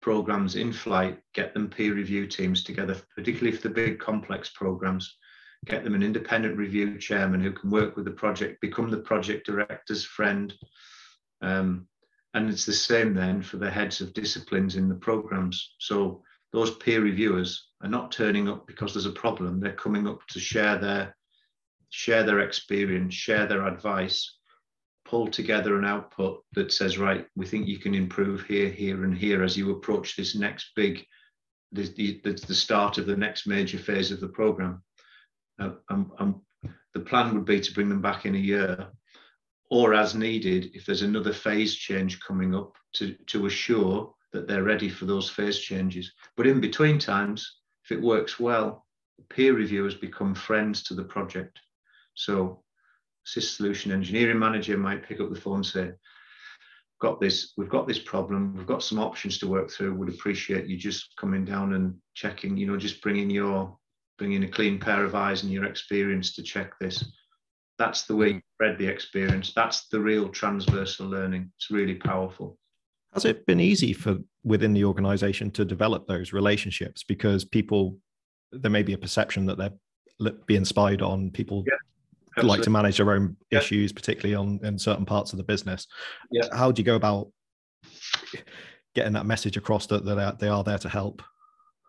programs in flight, get them peer review teams together, particularly for the big complex programs, get them an independent review chairman who can work with the project, become the project director's friend. Um, and it's the same then for the heads of disciplines in the programs. So those peer reviewers are not turning up because there's a problem. They're coming up to share their share their experience, share their advice, pull together an output that says, right, we think you can improve here, here, and here as you approach this next big, the, the, the start of the next major phase of the program. Uh, um, um, the plan would be to bring them back in a year or as needed if there's another phase change coming up to, to assure that they're ready for those phase changes. But in between times, if it works well, peer reviewers become friends to the project. So SIS solution engineering manager might pick up the phone and say, got this, we've got this problem, we've got some options to work through, would appreciate you just coming down and checking, you know, just bringing your bring in a clean pair of eyes and your experience to check this. That's the way hmm. you read the experience. That's the real transversal learning. It's really powerful. Has it been easy for within the organization to develop those relationships? Because people, there may be a perception that they're being spied on. People yeah, like to manage their own yeah. issues, particularly on in certain parts of the business. Yeah. How do you go about getting that message across that, that they are there to help?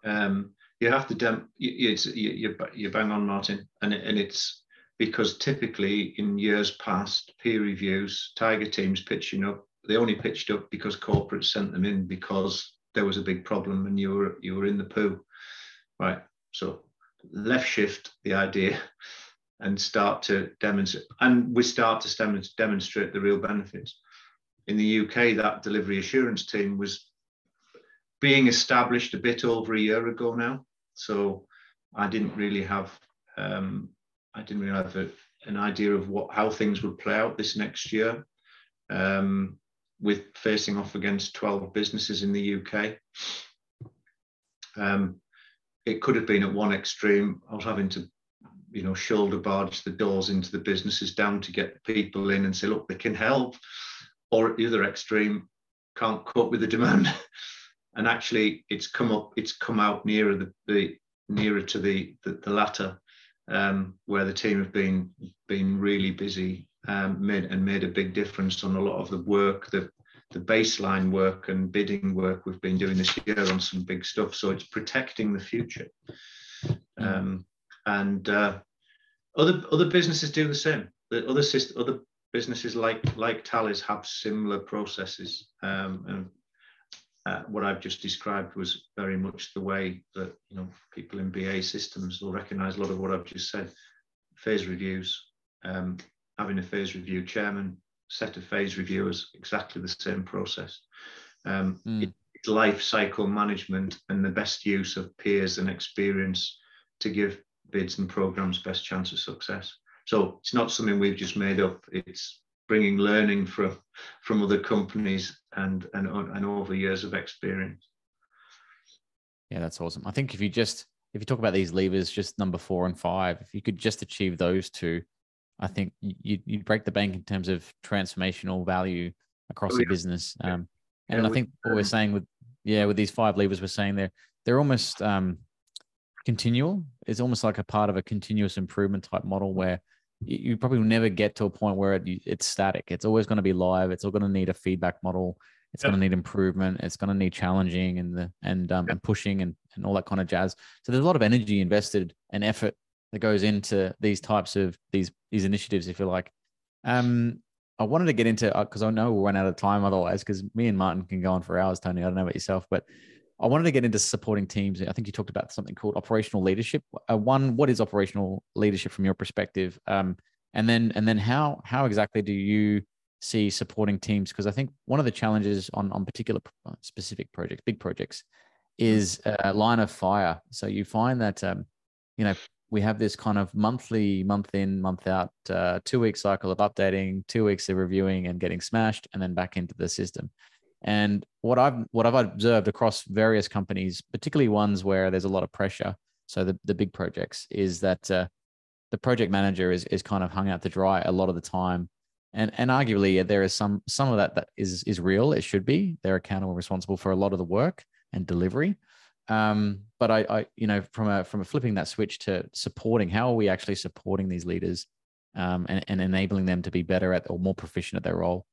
Um, you have to dem- you, it's, you, you bang on martin and, it, and it's because typically in years past peer reviews tiger teams pitching up they only pitched up because corporate sent them in because there was a big problem and you were you were in the poo right so left shift the idea and start to demonstrate and we start to demonstrate the real benefits in the uk that delivery assurance team was being established a bit over a year ago now so I didn't really have um, I didn't really have a, an idea of what how things would play out this next year. Um, with facing off against 12 businesses in the UK. Um, it could have been at one extreme. I was having to, you know, shoulder barge the doors into the businesses down to get people in and say, look, they can help. Or at the other extreme, can't cope with the demand. and actually it's come up it's come out nearer the, the nearer to the the, the latter um, where the team have been been really busy um, made and made a big difference on a lot of the work the the baseline work and bidding work we've been doing this year on some big stuff so it's protecting the future mm. um, and uh, other other businesses do the same the other system, other businesses like like Thales have similar processes um, and uh, what I've just described was very much the way that you know people in BAE Systems will recognise a lot of what I've just said. Phase reviews, um, having a phase review chairman, set of phase reviewers, exactly the same process. Um, mm. It's life cycle management and the best use of peers and experience to give bids and programs best chance of success. So it's not something we've just made up. It's bringing learning from from other companies and and and over years of experience. Yeah, that's awesome. I think if you just if you talk about these levers, just number four and five, if you could just achieve those two, I think you you'd break the bank in terms of transformational value across oh, the business. Um, and yeah, I think what we're um, saying with yeah with these five levers we're saying they're they're almost um, continual. It's almost like a part of a continuous improvement type model where you, probably will never get to a point where it, it's static. It's always going to be live. It's all going to need a feedback model. It's going to need improvement. It's going to need challenging and the and um, and pushing and, and all that kind of jazz. So there's a lot of energy invested and effort that goes into these types of these these initiatives, if you like. Um, I wanted to get into because uh, I know we'll run out of time otherwise. Because me and Martin can go on for hours, Tony. I don't know about yourself, but I wanted to get into supporting teams. I think you talked about something called operational leadership. Uh, one, what is operational leadership from your perspective? Um, and then, and then, how how exactly do you see supporting teams? Because I think one of the challenges on on particular uh, specific projects, big projects, is a line of fire. So you find that um, you know we have this kind of monthly, month in, month out, uh, two week cycle of updating, two weeks of reviewing and getting smashed, and then back into the system. And what I've what I've observed across various companies, particularly ones where there's a lot of pressure, so the, the big projects, is that uh, the project manager is is kind of hung out to dry a lot of the time. And and arguably there is some some of that that is is real. It should be. They're accountable, responsible for a lot of the work and delivery. Um, but I, I, you know, from a from a flipping that switch to supporting, how are we actually supporting these leaders um, and, and enabling them to be better at or more proficient at their role?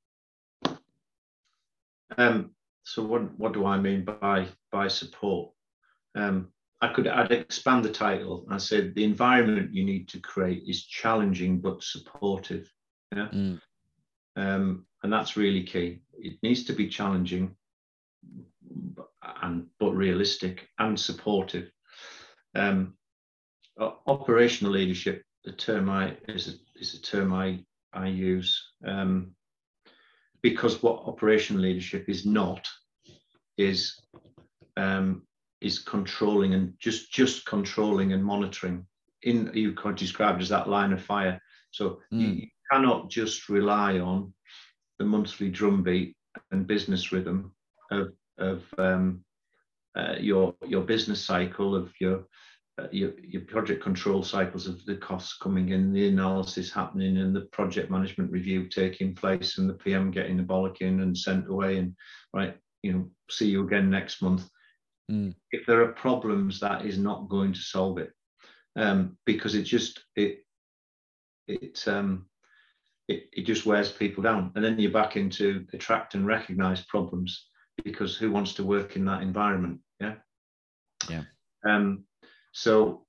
Um, so what what do I mean by by support? Um, I could I'd expand the title. I said the environment you need to create is challenging but supportive. Yeah. Mm. Um, and that's really key. It needs to be challenging and but realistic and supportive. Um, operational leadership, the term I is a, is a term I I use. Um, because what operational leadership is not is um, is controlling and just just controlling and monitoring. In you could describe as that line of fire. So mm. you, cannot just rely on the monthly drumbeat and business rhythm of of um, uh, your your business cycle of your your, your project control cycles of the costs coming in, the analysis happening, and the project management review taking place, and the PM getting the bollocking and sent away, and right, you know, see you again next month. Mm. If there are problems, that is not going to solve it, um, because it just it it um it, it just wears people down, and then you're back into attract and recognize problems because who wants to work in that environment? Yeah. Yeah. Um, so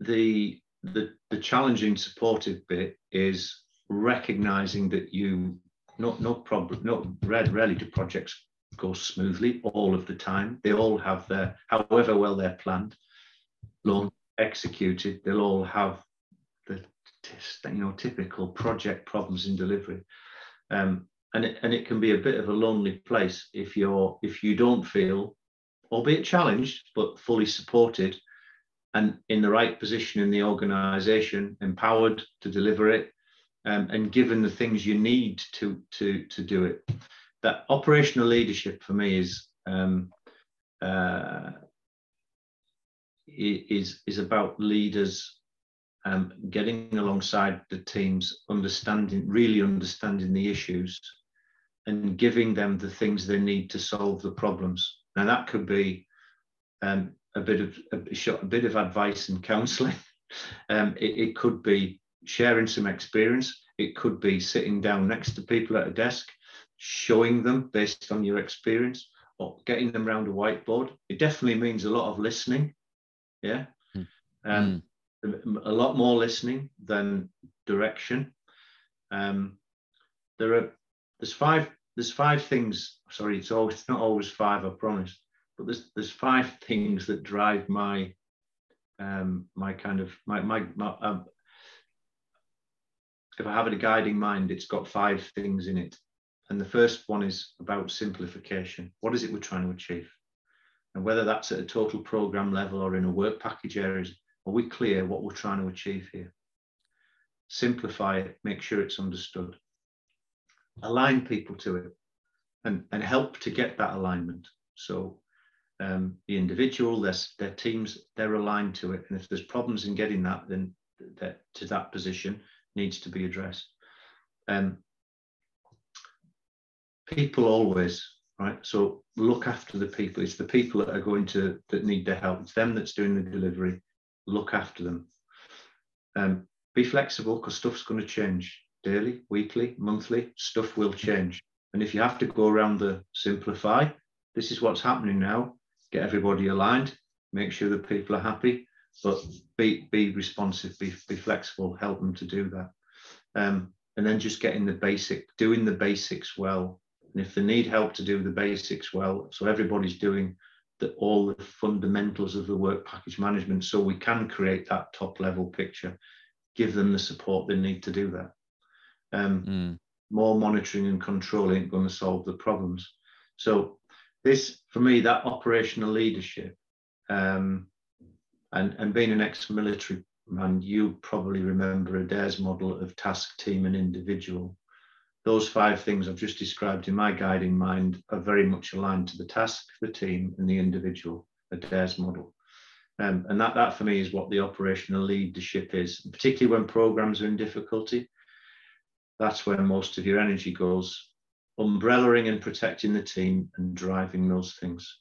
the the the challenging supportive bit is recognizing that you not, no problem no rarely do projects go smoothly all of the time. They all have their however well they're planned, long executed, they'll all have the you know typical project problems in delivery. Um, and it, and it can be a bit of a lonely place if you're if you don't feel albeit challenged but fully supported and in the right position in the organization, empowered to deliver it, um, and given the things you need to to to do it. That operational leadership for me is um, uh, is is about leaders um, getting alongside the teams, understanding really understanding the issues, and giving them the things they need to solve the problems. Now that could be um, a bit of a, bit of advice and counselling. Um, it, it, could be sharing some experience. It could be sitting down next to people at a desk, showing them based on your experience, or getting them around a whiteboard. It definitely means a lot of listening. Yeah, mm. Um, mm. a lot more listening than direction. Um, there are there's five there's five things. Sorry, it's always it's not always five. I promise but there's there's five things that drive my um, my kind of my my, my um, if I have a guiding mind, it's got five things in it. And the first one is about simplification. What is it we're trying to achieve? And whether that's at a total program level or in a work package areas, are we clear what we're trying to achieve here? Simplify it, make sure it's understood. Align people to it and, and help to get that alignment. So um, the individual, their, their teams, they're aligned to it. And if there's problems in getting that, then that, to that position, needs to be addressed. Um, people always right? So look after the people. It's the people that are going to that need the help. It's them that's doing the delivery. Look after them. Um, be flexible because stuff's going to change daily weekly monthly. Stuff will change. And if you have to go around the simplify this is what's happening now get everybody aligned make sure that people are happy but be be responsive be, be flexible help them to do that um, and then just getting the basic doing the basics well and if they need help to do the basics well, so everybody's doing the, all the fundamentals of the work package management, so we can create that top level picture, give them the support they need to do that. Um, mm. More monitoring and control ain't going to solve the problems. So this, for me, that operational leadership, um, and and being an ex-military man, you probably remember Adair's model of task, team, and individual those five things I've just described in my guiding mind are very much aligned to the task, the team, and the individual, Adair's model. Um, and that, that for me is what the operational leadership is, particularly when programs are in difficulty. That's where most of your energy goes, umbrellaing and protecting the team and driving those things.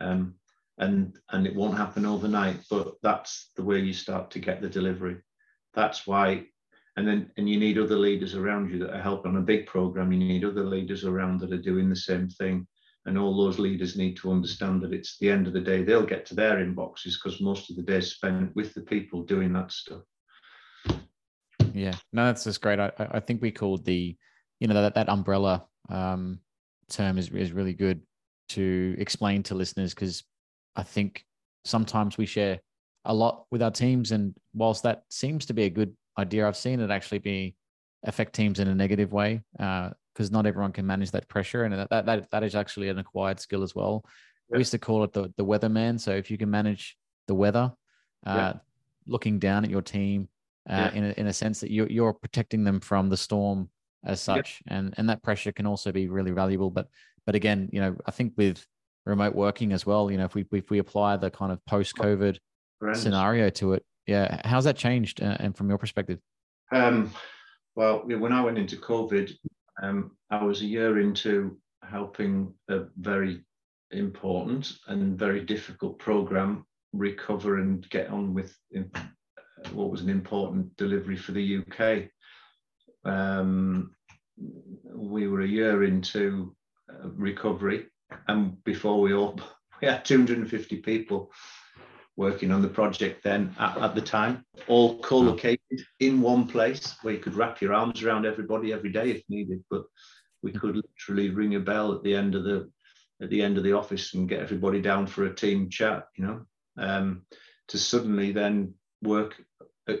Um, and, and it won't happen overnight, but that's the way you start to get the delivery. That's why and then and you need other leaders around you that are helping. On a big program you need other leaders around that are doing the same thing. And all those leaders need to understand that it's the end of the day they'll get to their inboxes because most of the day is spent with the people doing that stuff. Yeah. No that's just great. I, I think we called the you know that, that umbrella um, term is, is really good to explain to listeners because i think sometimes we share a lot with our teams and whilst that seems to be a good idea. I've seen it actually be affect teams in a negative way because uh, not everyone can manage that pressure, and that that that is actually an acquired skill as well. Yeah. We used to call it the the weatherman. So if you can manage the weather, uh, yeah. looking down at your team uh, yeah. in a, in a sense that you're you're protecting them from the storm as such, and and that pressure can also be really valuable. But but again, you know, I think with remote working as well, you know, if we if we apply the kind of post COVID scenario to it, yeah how's that changed uh, and from your perspective? Um, well when i went into covid um, i was a year into helping a very important and very difficult program recover and get on with what was an important delivery for the uk um, we were a year into uh, recovery and before we all we had 250 people working on the project then at, at the time, all co-located in one place where you could wrap your arms around everybody every day if needed. But we could literally ring a bell at the end of the at the end of the office and get everybody down for a team chat, you know, um, to suddenly then work. Uh,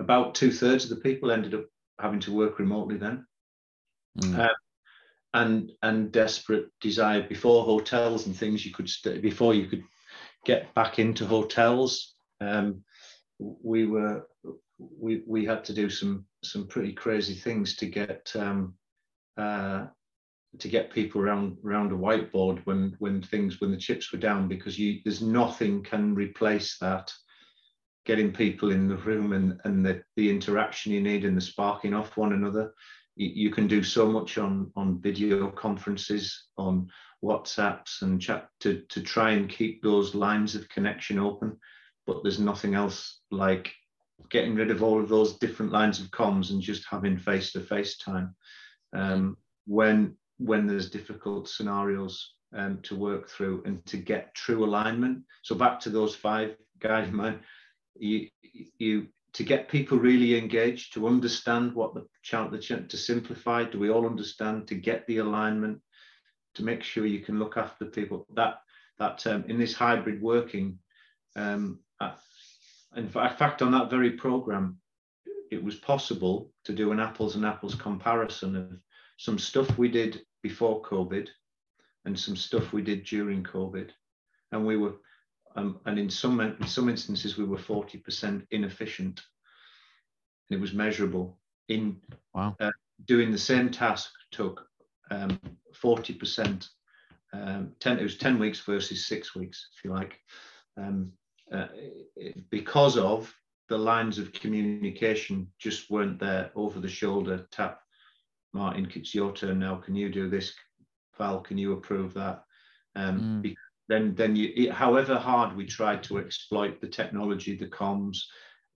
about two thirds of the people ended up having to work remotely then. Mm. Um, and and desperate desire before hotels and things you could stay before you could get back into hotels. Um, we were we we had to do some some pretty crazy things to get um, uh, to get people around around a whiteboard when when things when the chips were down because you there's nothing can replace that getting people in the room and and the, the interaction you need and the sparking off one another you, you can do so much on on video conferences on WhatsApps and chat to, to try and keep those lines of connection open. But there's nothing else like getting rid of all of those different lines of comms and just having face to face time um, when when there's difficult scenarios um, to work through and to get true alignment. So back to those five guys, you you to get people really engaged, to understand what the chart, the chart to simplify. Do we all understand? To get the alignment, to make sure you can look after people. That that um, in this hybrid working, um, in fact, on that very program, it was possible to do an apples and apples comparison of some stuff we did before COVID and some stuff we did during COVID, and we were, um, and in some in some instances we were forty percent inefficient. And it was measurable. In wow. uh, doing the same task took um, 40%. Um, 10, it was 10 weeks versus six weeks, if you like, um, uh, because of the lines of communication just weren't there over the shoulder tap martin it's your turn now can you do this val can you approve that um, mm. Then then you it, however hard we tried to exploit the technology the comms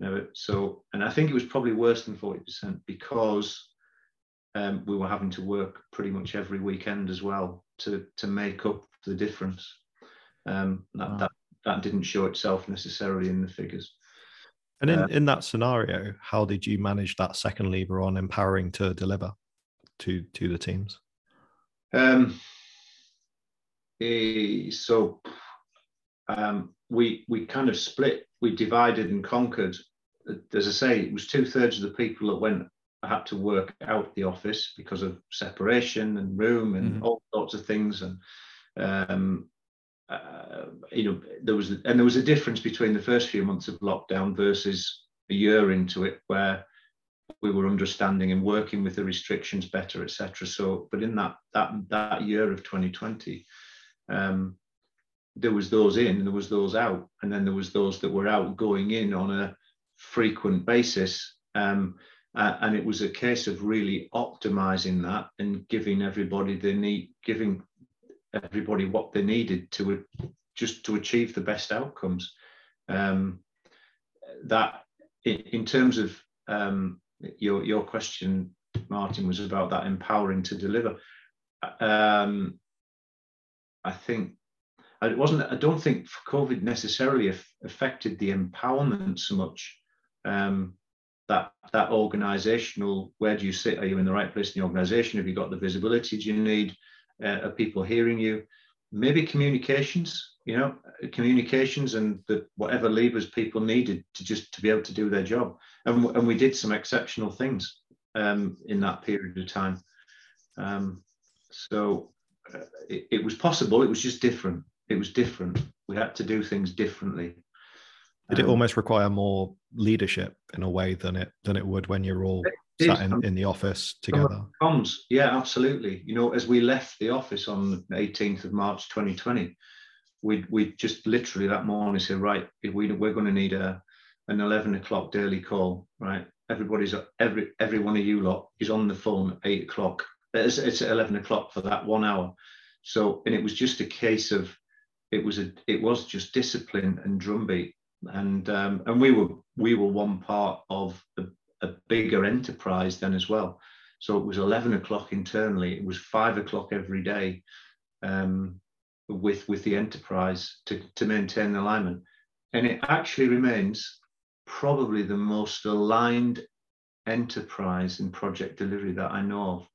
you know, so and i think it was probably worse than 40% because um, we were having to work pretty much every weekend as well to to make up the difference um, that, wow. that that didn't show itself necessarily in the figures and in, uh, in that scenario, how did you manage that second lever on empowering to deliver to to the teams? Um, eh, so um, we we kind of split, we divided and conquered. As I say, it was two thirds of the people that went had to work out the office because of separation and room and mm-hmm. all sorts of things, and um, uh, you know, there was and there was a difference between the first few months of lockdown versus a year into it, where we were understanding and working with the restrictions better, etc. So, but in that that that year of 2020, um, there was those in, there was those out, and then there was those that were out going in on a frequent basis. Um, uh, and it was a case of really optimizing that and giving everybody the need, giving everybody what they needed to just to achieve the best outcomes. Um, that in, in, terms of um, your your question, Martin, was about that empowering to deliver. Um, I think it wasn't. I don't think COVID necessarily affected the empowerment so much. Um, that that organizational where do you sit are you in the right place in the organization have you got the visibility do you need uh, are people hearing you? Maybe communications, you know, communications and the whatever levers people needed to just to be able to do their job. And, and we did some exceptional things um, in that period of time. Um, so it, it was possible. It was just different. It was different. We had to do things differently. Did it um, almost require more leadership in a way than it than it would when you're all sat in, in the office together. Comms, yeah, absolutely. You know, as we left the office on the 18th of March 2020, we we just literally that morning said, right, we we're going to need a an 11 o'clock daily call, right? Everybody's every every one of you lot is on the phone at eight o'clock. It's, it's at 11 o'clock for that one hour. So, and it was just a case of it was a it was just discipline and drumbeat and um, and we were we were one part of the a bigger enterprise then as well. So it was 11 o'clock internally. It was five o'clock every day um, with with the enterprise to, to maintain alignment. And it actually remains probably the most aligned enterprise in project delivery that I know of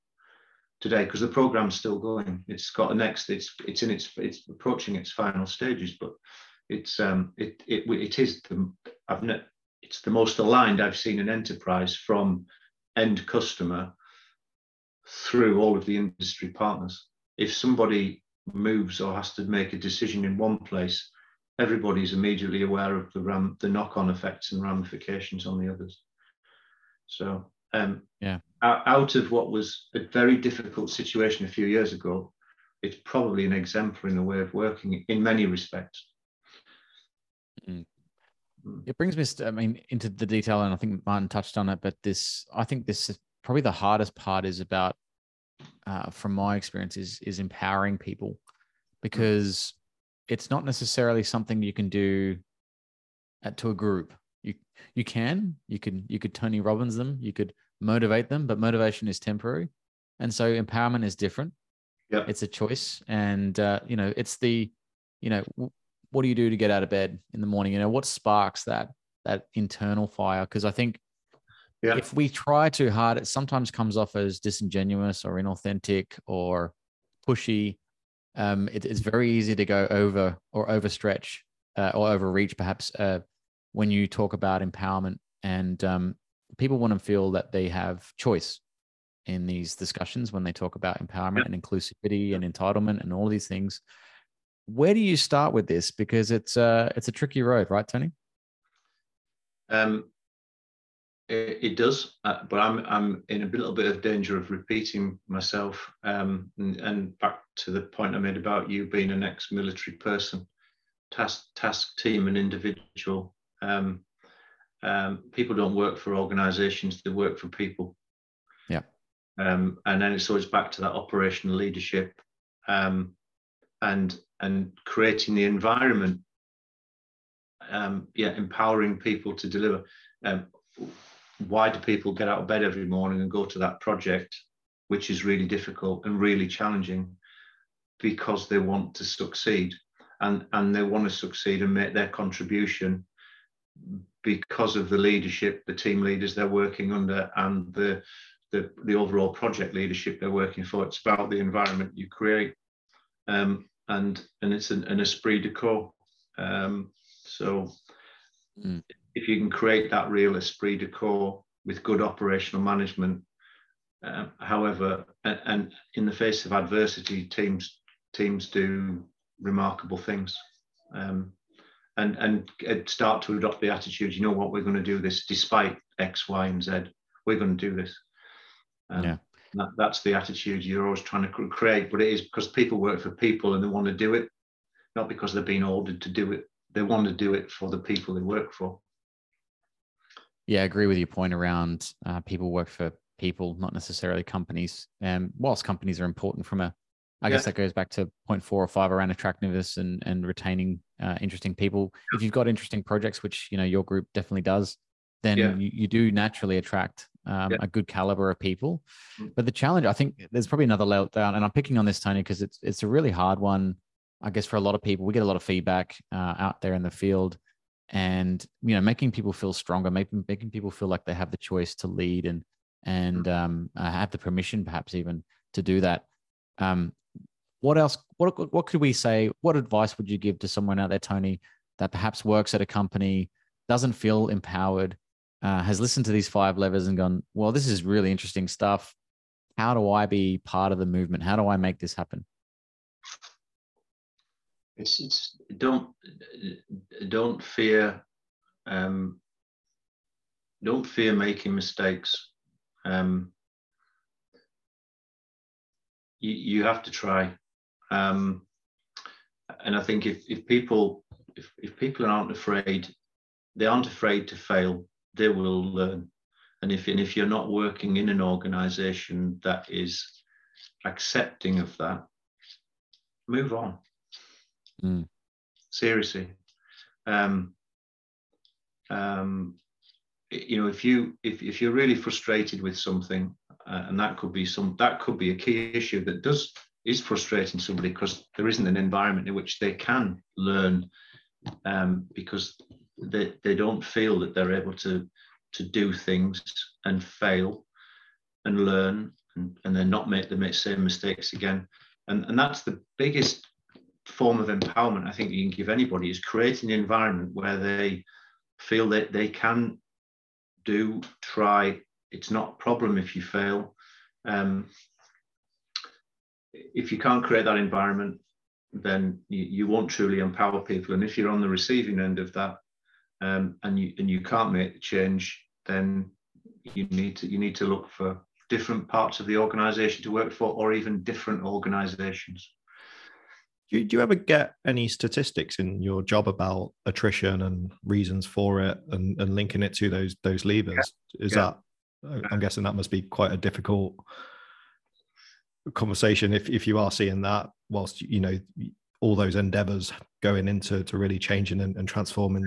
today because the program's still going. It's got a next. It's it's in its it's approaching its final stages, but it's um it it it is the I've ne- it's the most aligned I've seen an enterprise from end customer through all of the industry partners. If somebody moves or has to make a decision in one place, everybody's immediately aware of the ram, the knock-on effects and ramifications on the others. So, um, yeah, out of what was a very difficult situation a few years ago, it's probably an exemplar in the way of working in many respects. Mm. Hmm. It brings me, I mean, into the detail, and I think Martin touched on it. But this, I think, this is probably the hardest part is about, uh, from my experience, is is empowering people, because it's not necessarily something you can do at, to a group. You you can you could you could Tony Robbins them, you could motivate them, but motivation is temporary, and so empowerment is different. Yeah, it's a choice, and uh, you know, it's the you know what do you do to get out of bed in the morning? You know, what sparks that that internal fire? Because I think yeah. if we try too hard, it sometimes comes off as disingenuous or inauthentic or pushy. Um, it, it's very easy to go over or overstretch uh, or overreach, perhaps, uh, when you talk about empowerment. And um, people want to feel that they have choice in these discussions when they talk about empowerment yeah. and inclusivity and entitlement and all these things where do you start with this? Because it's uh it's a tricky road, right, Tony? Um, it, it does, uh, but I'm I'm in a little bit of danger of repeating myself. Um, and, and back to the point I made about you being an ex-military person, task task team and individual. Um, um, people don't work for organizations, they work for people. Yeah. Um, and then it's always back to that operational leadership um, and and creating the environment. Um, yeah, empowering people to deliver. Um, why do people get out of bed every morning and go to that project, which is really difficult and really challenging? Because they want to succeed and, and they want to succeed and make their contribution because of the leadership, the team leaders they're working under, and the, the, the overall project leadership they're working for. It's about the environment you create, um, and and it's an, an esprit de corps. Um, so, mm. if you can create that real esprit de corps with good operational management, uh, however, and, and in the face of adversity, teams teams do remarkable things. Um, and and start to adopt the attitude you know what? We're going to do this despite x y and z. We're going to do this. Um, yeah. that, that's the attitude you're always trying to create but it is because people work for people and they want to do it not because they're being ordered to do it. They want to do it for the people they work for. Yeah i agree with your point around uh, people work for people not necessarily companies. And um, whilst companies are important from a I yeah. guess that goes back to point four or five around attractiveness and and retaining uh, interesting people. If you've got interesting projects, which you know your group definitely does, then yeah. you, you, do naturally attract um, yeah. a good caliber of people. Mm. But the challenge, I think, there's probably another level down, and I'm picking on this Tony because it's it's a really hard one. I guess for a lot of people, we get a lot of feedback uh, out there in the field, and you know, making people feel stronger, making making people feel like they have the choice to lead and and mm. um, uh, have the permission, perhaps even to do that. Um, what else? What what could we say? What advice would you give to someone out there, Tony, that perhaps works at a company, doesn't feel empowered, uh, has listened to these five levers and gone, well, this is really interesting stuff. How do I be part of the movement? How do I make this happen? It's it's don't don't fear um, don't fear making mistakes. Um, you, you have to try. Um, and I think if, if people if, if people aren't afraid, they aren't afraid to fail, they will learn. And if and if you're not working in an organization that is accepting of that, move on. Mm. Seriously. Um, um, you know, if you if, if you're really frustrated with something, uh, and that could be some that could be a key issue that does is frustrating somebody because there isn't an environment in which they can learn um, because they, they don't feel that they're able to to do things and fail and learn and, and then not make the same mistakes again. And and that's the biggest form of empowerment i think you can give anybody is creating an environment where they feel that they can do try. It's not a problem if you fail. Um, if you can't create that environment, then you, you won't truly empower people. And if you're on the receiving end of that, um, and you and you can't make the change, then you need to you need to look for different parts of the organization to work for, or even different organizations. Do you, do you ever get any statistics in your job about attrition and reasons for it, and, and linking it to those those levers? Yeah. Is yeah. that I'm guessing that must be quite a difficult conversation if if you are seeing that whilst you know all those endeavors going into to really changing and, and transforming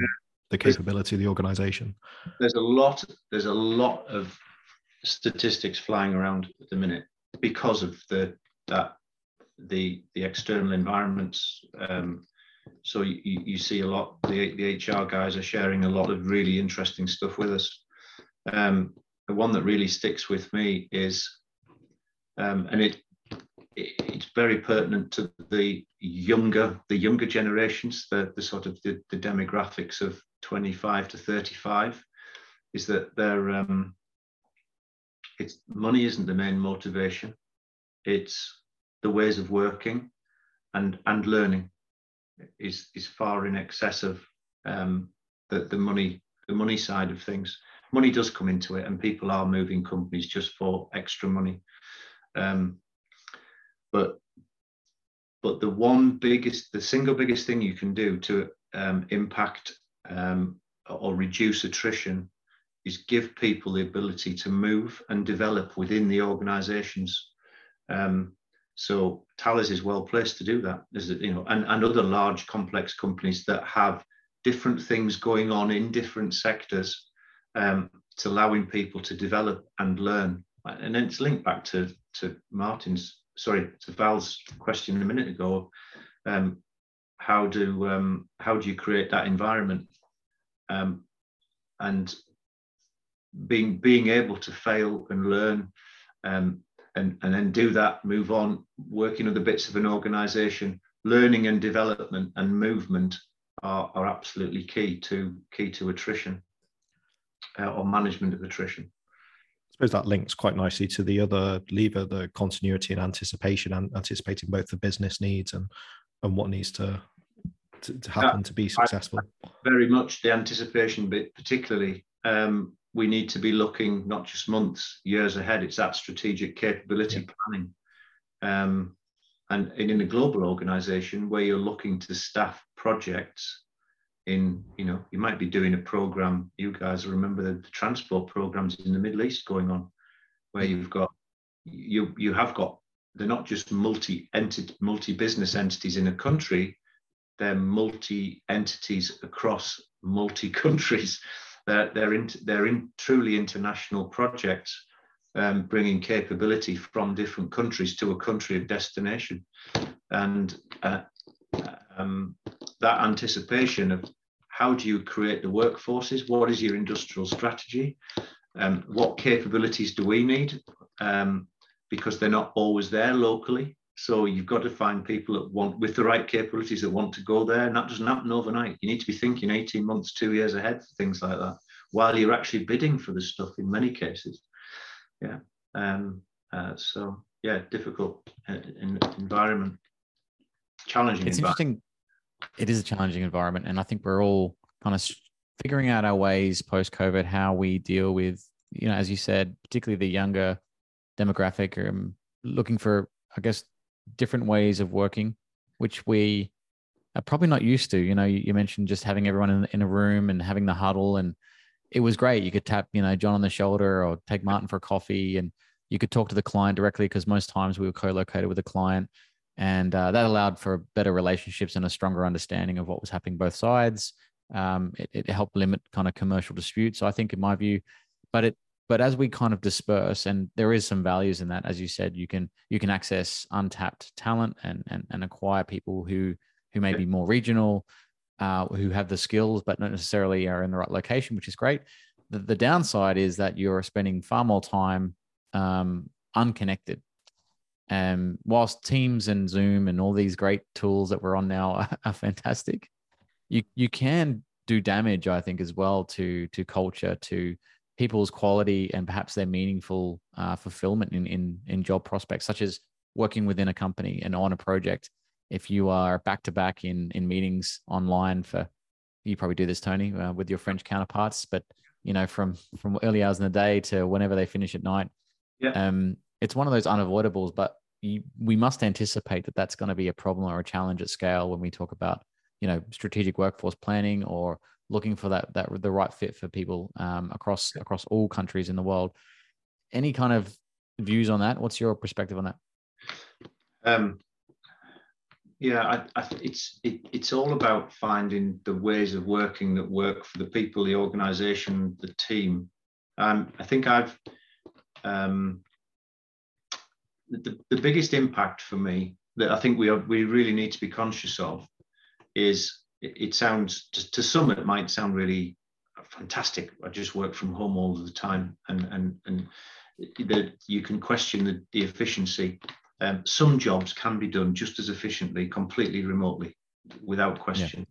the capability of the organization. There's a lot there's a lot of statistics flying around at the minute because of the that the the external environments um, so you, you see a lot the, the hr guys are sharing a lot of really interesting stuff with us. Um, the one that really sticks with me is um, and it it's very pertinent to the younger the younger generations the, the sort of the, the demographics of 25 to 35 is that they're um, it's money isn't the main motivation. It's the ways of working and and learning is is far in excess of um, the, the money the money side of things. Money does come into it and people are moving companies just for extra money. Um, but but the one biggest, the single biggest thing you can do to um, impact um, or reduce attrition is give people the ability to move and develop within the organizations. Um, so Thales is well placed to do that. Is it, you know, and, and other large complex companies that have different things going on in different sectors. Um, it's allowing people to develop and learn. And then it's linked back to, to Martin's, sorry, to Val's question a minute ago. Um, how do um, how do you create that environment? Um, and being being able to fail and learn um, and, and then do that, move on, work in other bits of an organization, learning and development and movement are, are absolutely key to key to attrition uh, or management of attrition. Suppose that links quite nicely to the other lever, the continuity and anticipation, and anticipating both the business needs and and what needs to to, to happen to be successful. I, very much the anticipation bit, particularly. Um, we need to be looking not just months, years ahead. It's that strategic capability yeah. planning. Um, and, and in a global organization where you're looking to staff projects in, you know, you might be doing a program, you guys remember the, the transport programs in the Middle East going on, where you've got, you, you have got, they're not just multi entity, multi business entities in a country, they're multi entities across multi countries. They're, they're, in, they're in truly international projects, um, bringing capability from different countries to a country of destination. And uh, um, that anticipation of how do you create the workforces? What is your industrial strategy? Um, what capabilities do we need? Um, because they're not always there locally. So you've got to find people that want, with the right capabilities, that want to go there. And that doesn't happen overnight. You need to be thinking 18 months, two years ahead for things like that, while you're actually bidding for the stuff in many cases. Yeah. Um, uh, so yeah, difficult uh, in, environment, challenging. It's interesting. It is a challenging environment, and I think we're all kind of figuring out our ways post COVID, how we deal with, you know, as you said, particularly the younger demographic, um, looking for, I guess, different ways of working, which we are probably not used to. You know, you, mentioned just having everyone in, in a room and having the huddle, and it was great. You could tap, you know, John on the shoulder or take Martin for a coffee, and you could talk to the client directly because most times we were co-located with the client, and uh, that allowed for better relationships and a stronger understanding of what was happening both sides. Um, it, it helped limit kind of commercial disputes. I think, in my view, but it but as we kind of disperse and there is some values in that as you said you can you can access untapped talent and and, and acquire people who who may be more regional uh, who have the skills but not necessarily are in the right location which is great the, the downside is that you're spending far more time um, unconnected and whilst teams and zoom and all these great tools that we're on now are, are fantastic you you can do damage i think as well to to culture to people's quality and perhaps their meaningful uh, fulfillment in, in in job prospects, such as working within a company and on a project. If you are back to back in in meetings online for, you probably do this, Tony, uh, with your French counterparts, but you know from from early hours in the day to whenever they finish at night. Yeah. Um, it's one of those unavoidables, but you, we must anticipate that that's going to be a problem or a challenge at scale when we talk about you know strategic workforce planning or looking for that that the right fit for people um, across across all countries in the world. Any kind of views on that? What's your perspective on that? Um, yeah, I, I, it's it, it's all about finding the ways of working that work for the people, the organisation, the team. Um, I think I've um, the, the biggest impact for me that I think we are, we really need to be conscious of is it, sounds to, to some it might sound really fantastic. I just work from home all the time, and and and that you can question the, the efficiency. Um, some jobs can be done just as efficiently, completely remotely, without question.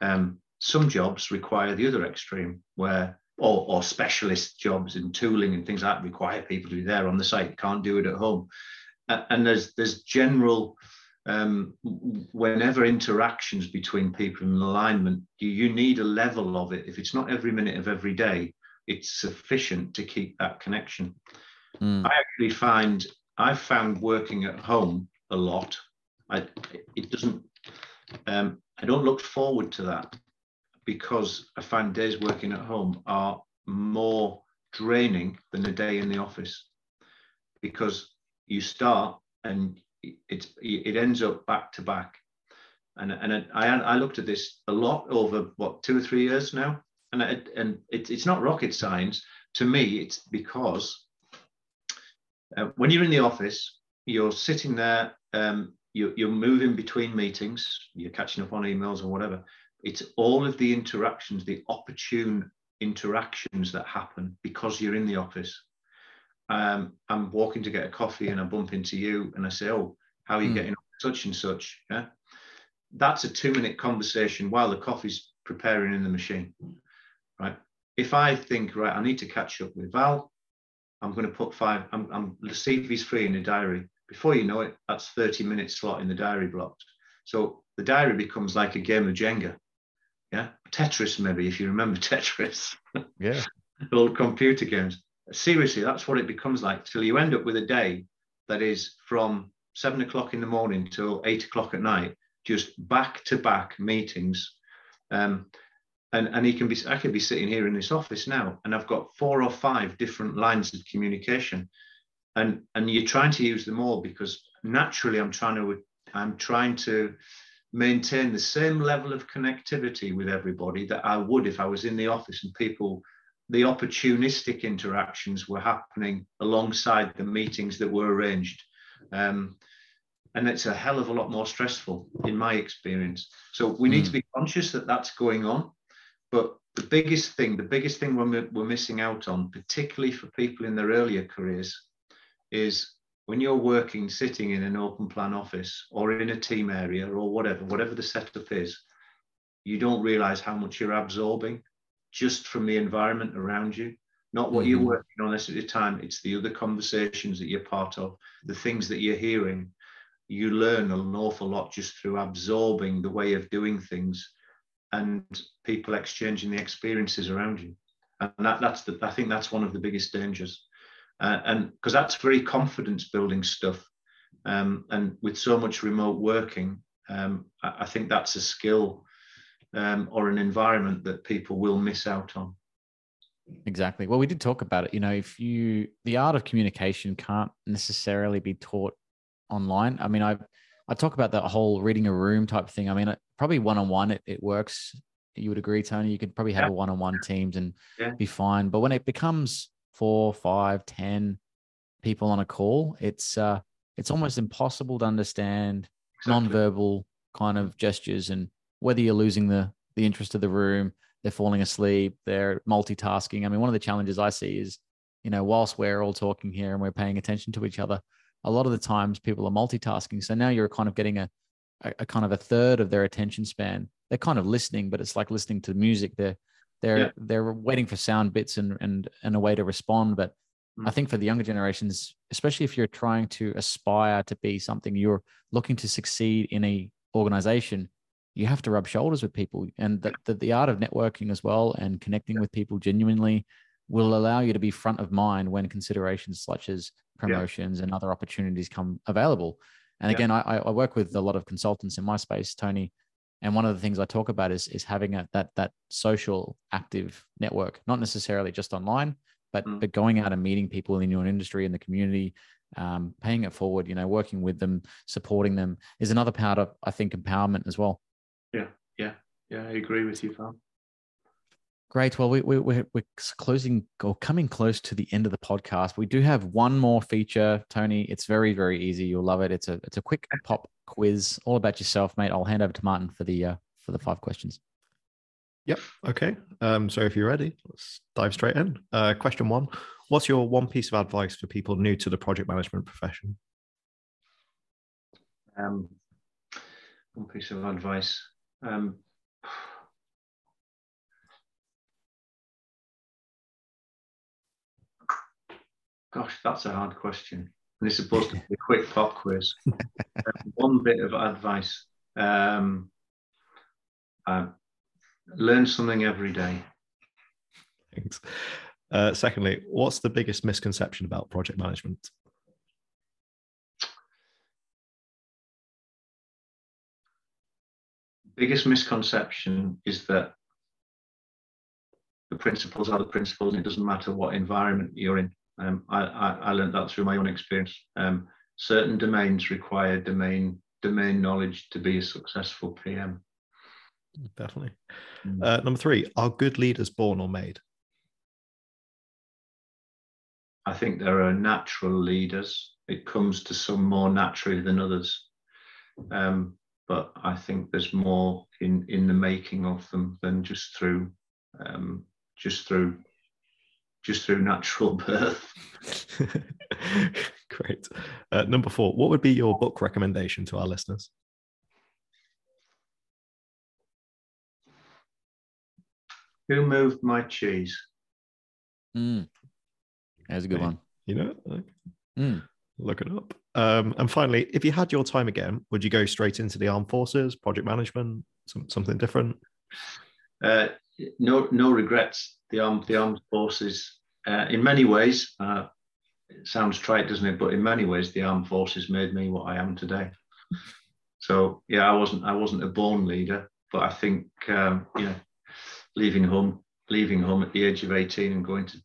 Yeah. Um, some jobs require the other extreme, where or, or specialist jobs and tooling and things like that require people to be there on the site. You Can't do it at home. And there's there's general um, whenever interactions between people in alignment, you, you need a level of it. If it's not every minute of every day, it's sufficient to keep that connection. Mm. I actually find I've found working at home a lot. I it doesn't um, I don't look forward to that because I find days working at home are more draining than a day in the office because you start and it, it ends up back to back. And, and I, I looked at this a lot over what two or three years now, and I, and it, it's not rocket science to me. It's because uh, when you're in the office, you're sitting there, um, you're moving between meetings, you're catching up on emails or whatever. It's all of the interactions, the opportune interactions that happen because you're in the office. Um, I'm walking to get a coffee and I bump into you and I say, "Oh, how are you mm. getting on such and such?" Yeah, that's a two-minute conversation while the coffee's preparing in the machine, right? If I think, right, I need to catch up with Val, I'm going to put five. I'm, I'm see if he's free in the diary. Before you know it, that's 30 minute slot in the diary blocked. So the diary becomes like a game of Jenga. Yeah, Tetris maybe if you remember Tetris. Yeah, old computer games. Seriously, that's what it becomes like till you end up with a day that is from seven o'clock in the morning till eight o'clock at night, just back to back meetings. Um, and and he can be i could be sitting here in this office now and i've got four or five different lines of communication and and you're trying to use them all because naturally i'm trying to i'm trying to maintain the same level of connectivity with everybody that i would if i was in the office and people the opportunistic interactions were happening alongside the meetings that were arranged. Um, and it's a hell of a lot more stressful in my experience. So we need mm. to be conscious that that's going on. But the biggest thing, the biggest thing we're, we're missing out on, particularly for people in their earlier careers, is when you're working, sitting in an open plan office or in a team area or whatever, whatever the setup is, you don't realize how much you're absorbing just from the environment around you. Not what mm-hmm. you're working on at the time, it's the other conversations that you're part of, the things that you're hearing. You learn an awful lot just through absorbing the way of doing things and people exchanging the experiences around you. And that, that's the, I think that's one of the biggest dangers. Uh, and because that's very confidence building stuff. Um, and with so much remote working, um, I, I, think that's a skill um, or an environment that people will miss out on. Exactly. Well, we did talk about it. You know, if you, the art of communication can't necessarily be taught online. I mean, I, I talk about that whole reading a room type thing. I mean, probably one on one, it works. You would agree, Tony. You could probably have yeah. a one on one teams and yeah. be fine. But when it becomes four, five, ten people on a call, it's uh, it's almost impossible to understand exactly. nonverbal kind of gestures and whether you're losing the the interest of the room, they're falling asleep, they're multitasking. I mean, one of the challenges I see is, you know, whilst we're all talking here and we're paying attention to each other, a lot of the times people are multitasking. So now you're kind of getting a a, a, kind of a third of their attention span. They're kind of listening, but it's like listening to music. They're they're yeah. they're waiting for sound bits and and and a way to respond. But mm. I think for the younger generations, especially if you're trying to aspire to be something, you're looking to succeed in a organization, you have to rub shoulders with people, and that the, the art of networking as well and connecting yeah. with people genuinely will allow you to be front of mind when considerations such as promotions yeah. and other opportunities come available. And again, I, I work with a lot of consultants in my space, Tony, and one of the things I talk about is is having a, that that social active network, not necessarily just online, but mm. but going out and meeting people in your industry in the community, um, paying it forward. You know, working with them, supporting them is another part of I think empowerment as well. Yeah, yeah, yeah. I agree with you, Tom. Great. Well, we, we, we're, we're closing or coming close to the end of the podcast. We do have one more feature, Tony. It's very, very easy. You'll love it. It's a it's a quick pop quiz, all about yourself, mate. I'll hand over to Martin for the uh, for the five questions. Yep. Okay. Um, so if you're ready, let's dive straight in. Uh, question one: What's your one piece of advice for people new to the project management profession? Um, one piece of advice. Um, Gosh, that's a hard question. And it's supposed to be a quick pop quiz. um, one bit of advice um, uh, learn something every day. Thanks. Uh, secondly, what's the biggest misconception about project management? Biggest misconception is that the principles are the principles, and it doesn't matter what environment you're in. Um, I, I, I, learned that through my own experience. Um, certain domains require domain domain knowledge to be a successful PM. Definitely. Mm. Uh, number three: Are good leaders born or made? I think there are natural leaders. It comes to some more naturally than others. Um, but I think there's more in in the making of them than just through um, just through just through natural birth. Great. Uh, number four, what would be your book recommendation to our listeners? Who moved my cheese? Mm. That's a good one. You know, like, mm. look it up. Um, and finally, if you had your time again, would you go straight into the armed forces, project management, some, something different? Uh, no, no regrets. The armed, the armed forces, uh, in many ways, uh, it sounds trite, doesn't it? But in many ways, the armed forces made me what I am today. So yeah, I wasn't, I wasn't a born leader, but I think um, you know, leaving home, leaving home at the age of eighteen and going to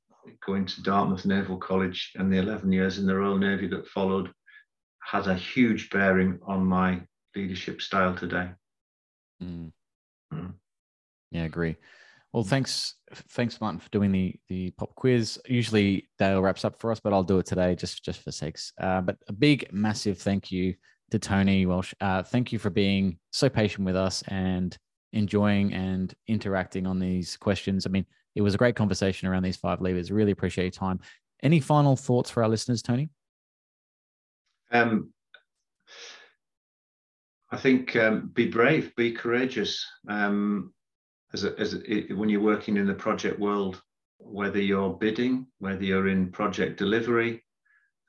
going to Dartmouth Naval College and the eleven years in the Royal Navy that followed has a huge bearing on my leadership style today. Mm. Mm. Yeah, I agree. Well, thanks, thanks, Martin, for doing the the pop quiz. Usually Dale wraps up for us, but I'll do it today just just for sakes. Uh, but a big, massive thank you to Tony Welch. Uh, thank you for being so patient with us and enjoying and interacting on these questions. I mean, it was a great conversation around these five levers. Really appreciate your time. Any final thoughts for our listeners, Tony? Um, I think um, be brave, be courageous. Um, as, a, as a, when you're working in the project world, whether you're bidding, whether you're in project delivery,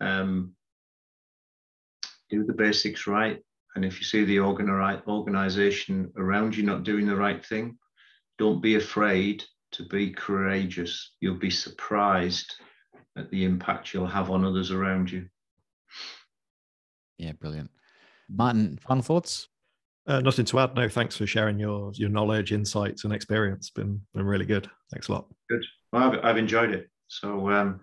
um, do the basics right. And if you see the organization around you not doing the right thing, don't be afraid to be courageous. You'll be surprised at the impact you'll have on others around you. Yeah, brilliant. Martin, final thoughts? Uh, nothing to add. No, thanks for sharing your your knowledge, insights, and experience. Been been really good. Thanks a lot. Good. Well, I've, I've enjoyed it. So, um,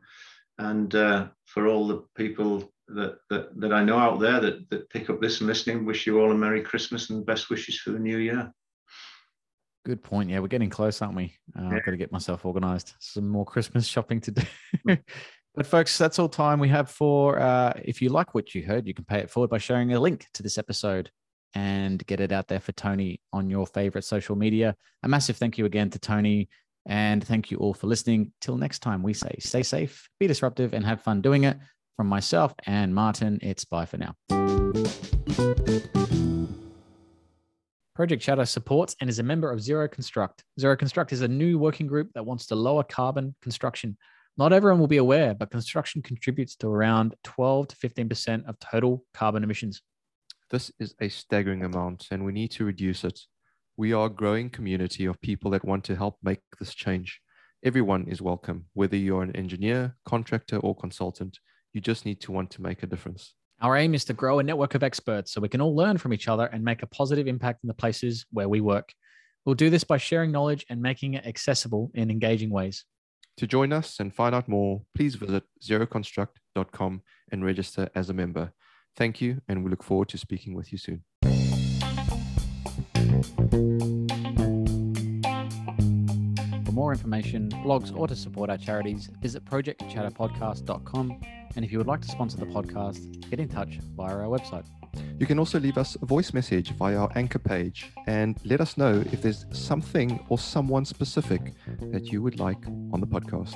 and uh, for all the people that, that that I know out there that that pick up this and listening, wish you all a Merry Christmas and best wishes for the new year. Good point. Yeah, we're getting close, aren't we? Uh, yeah. I've got to get myself organized. Some more Christmas shopping to do. but, folks, that's all time we have for. Uh, if you like what you heard, you can pay it forward by sharing a link to this episode and get it out there for Tony on your favorite social media. A massive thank you again to Tony. And thank you all for listening. Till next time, we say stay safe, be disruptive, and have fun doing it. From myself and Martin, it's bye for now. Project Chatter supports and is a member of Zero Construct. Zero Construct is a new working group that wants to lower carbon construction. Not everyone will be aware, but construction contributes to around 12 to 15% of total carbon emissions. This is a staggering amount, and we need to reduce it. We are a growing community of people that want to help make this change. Everyone is welcome, whether you're an engineer, contractor, or consultant. You just need to want to make a difference. Our aim is to grow a network of experts so we can all learn from each other and make a positive impact in the places where we work. We'll do this by sharing knowledge and making it accessible in engaging ways. To join us and find out more, please visit zeroconstruct.com and register as a member. Thank you, and we look forward to speaking with you soon. For more information, blogs, or to support our charities, visit projectchatterpodcast.com and if you would like to sponsor the podcast, get in touch via our website. You can also leave us a voice message via our anchor page and let us know if there's something or someone specific that you would like on the podcast.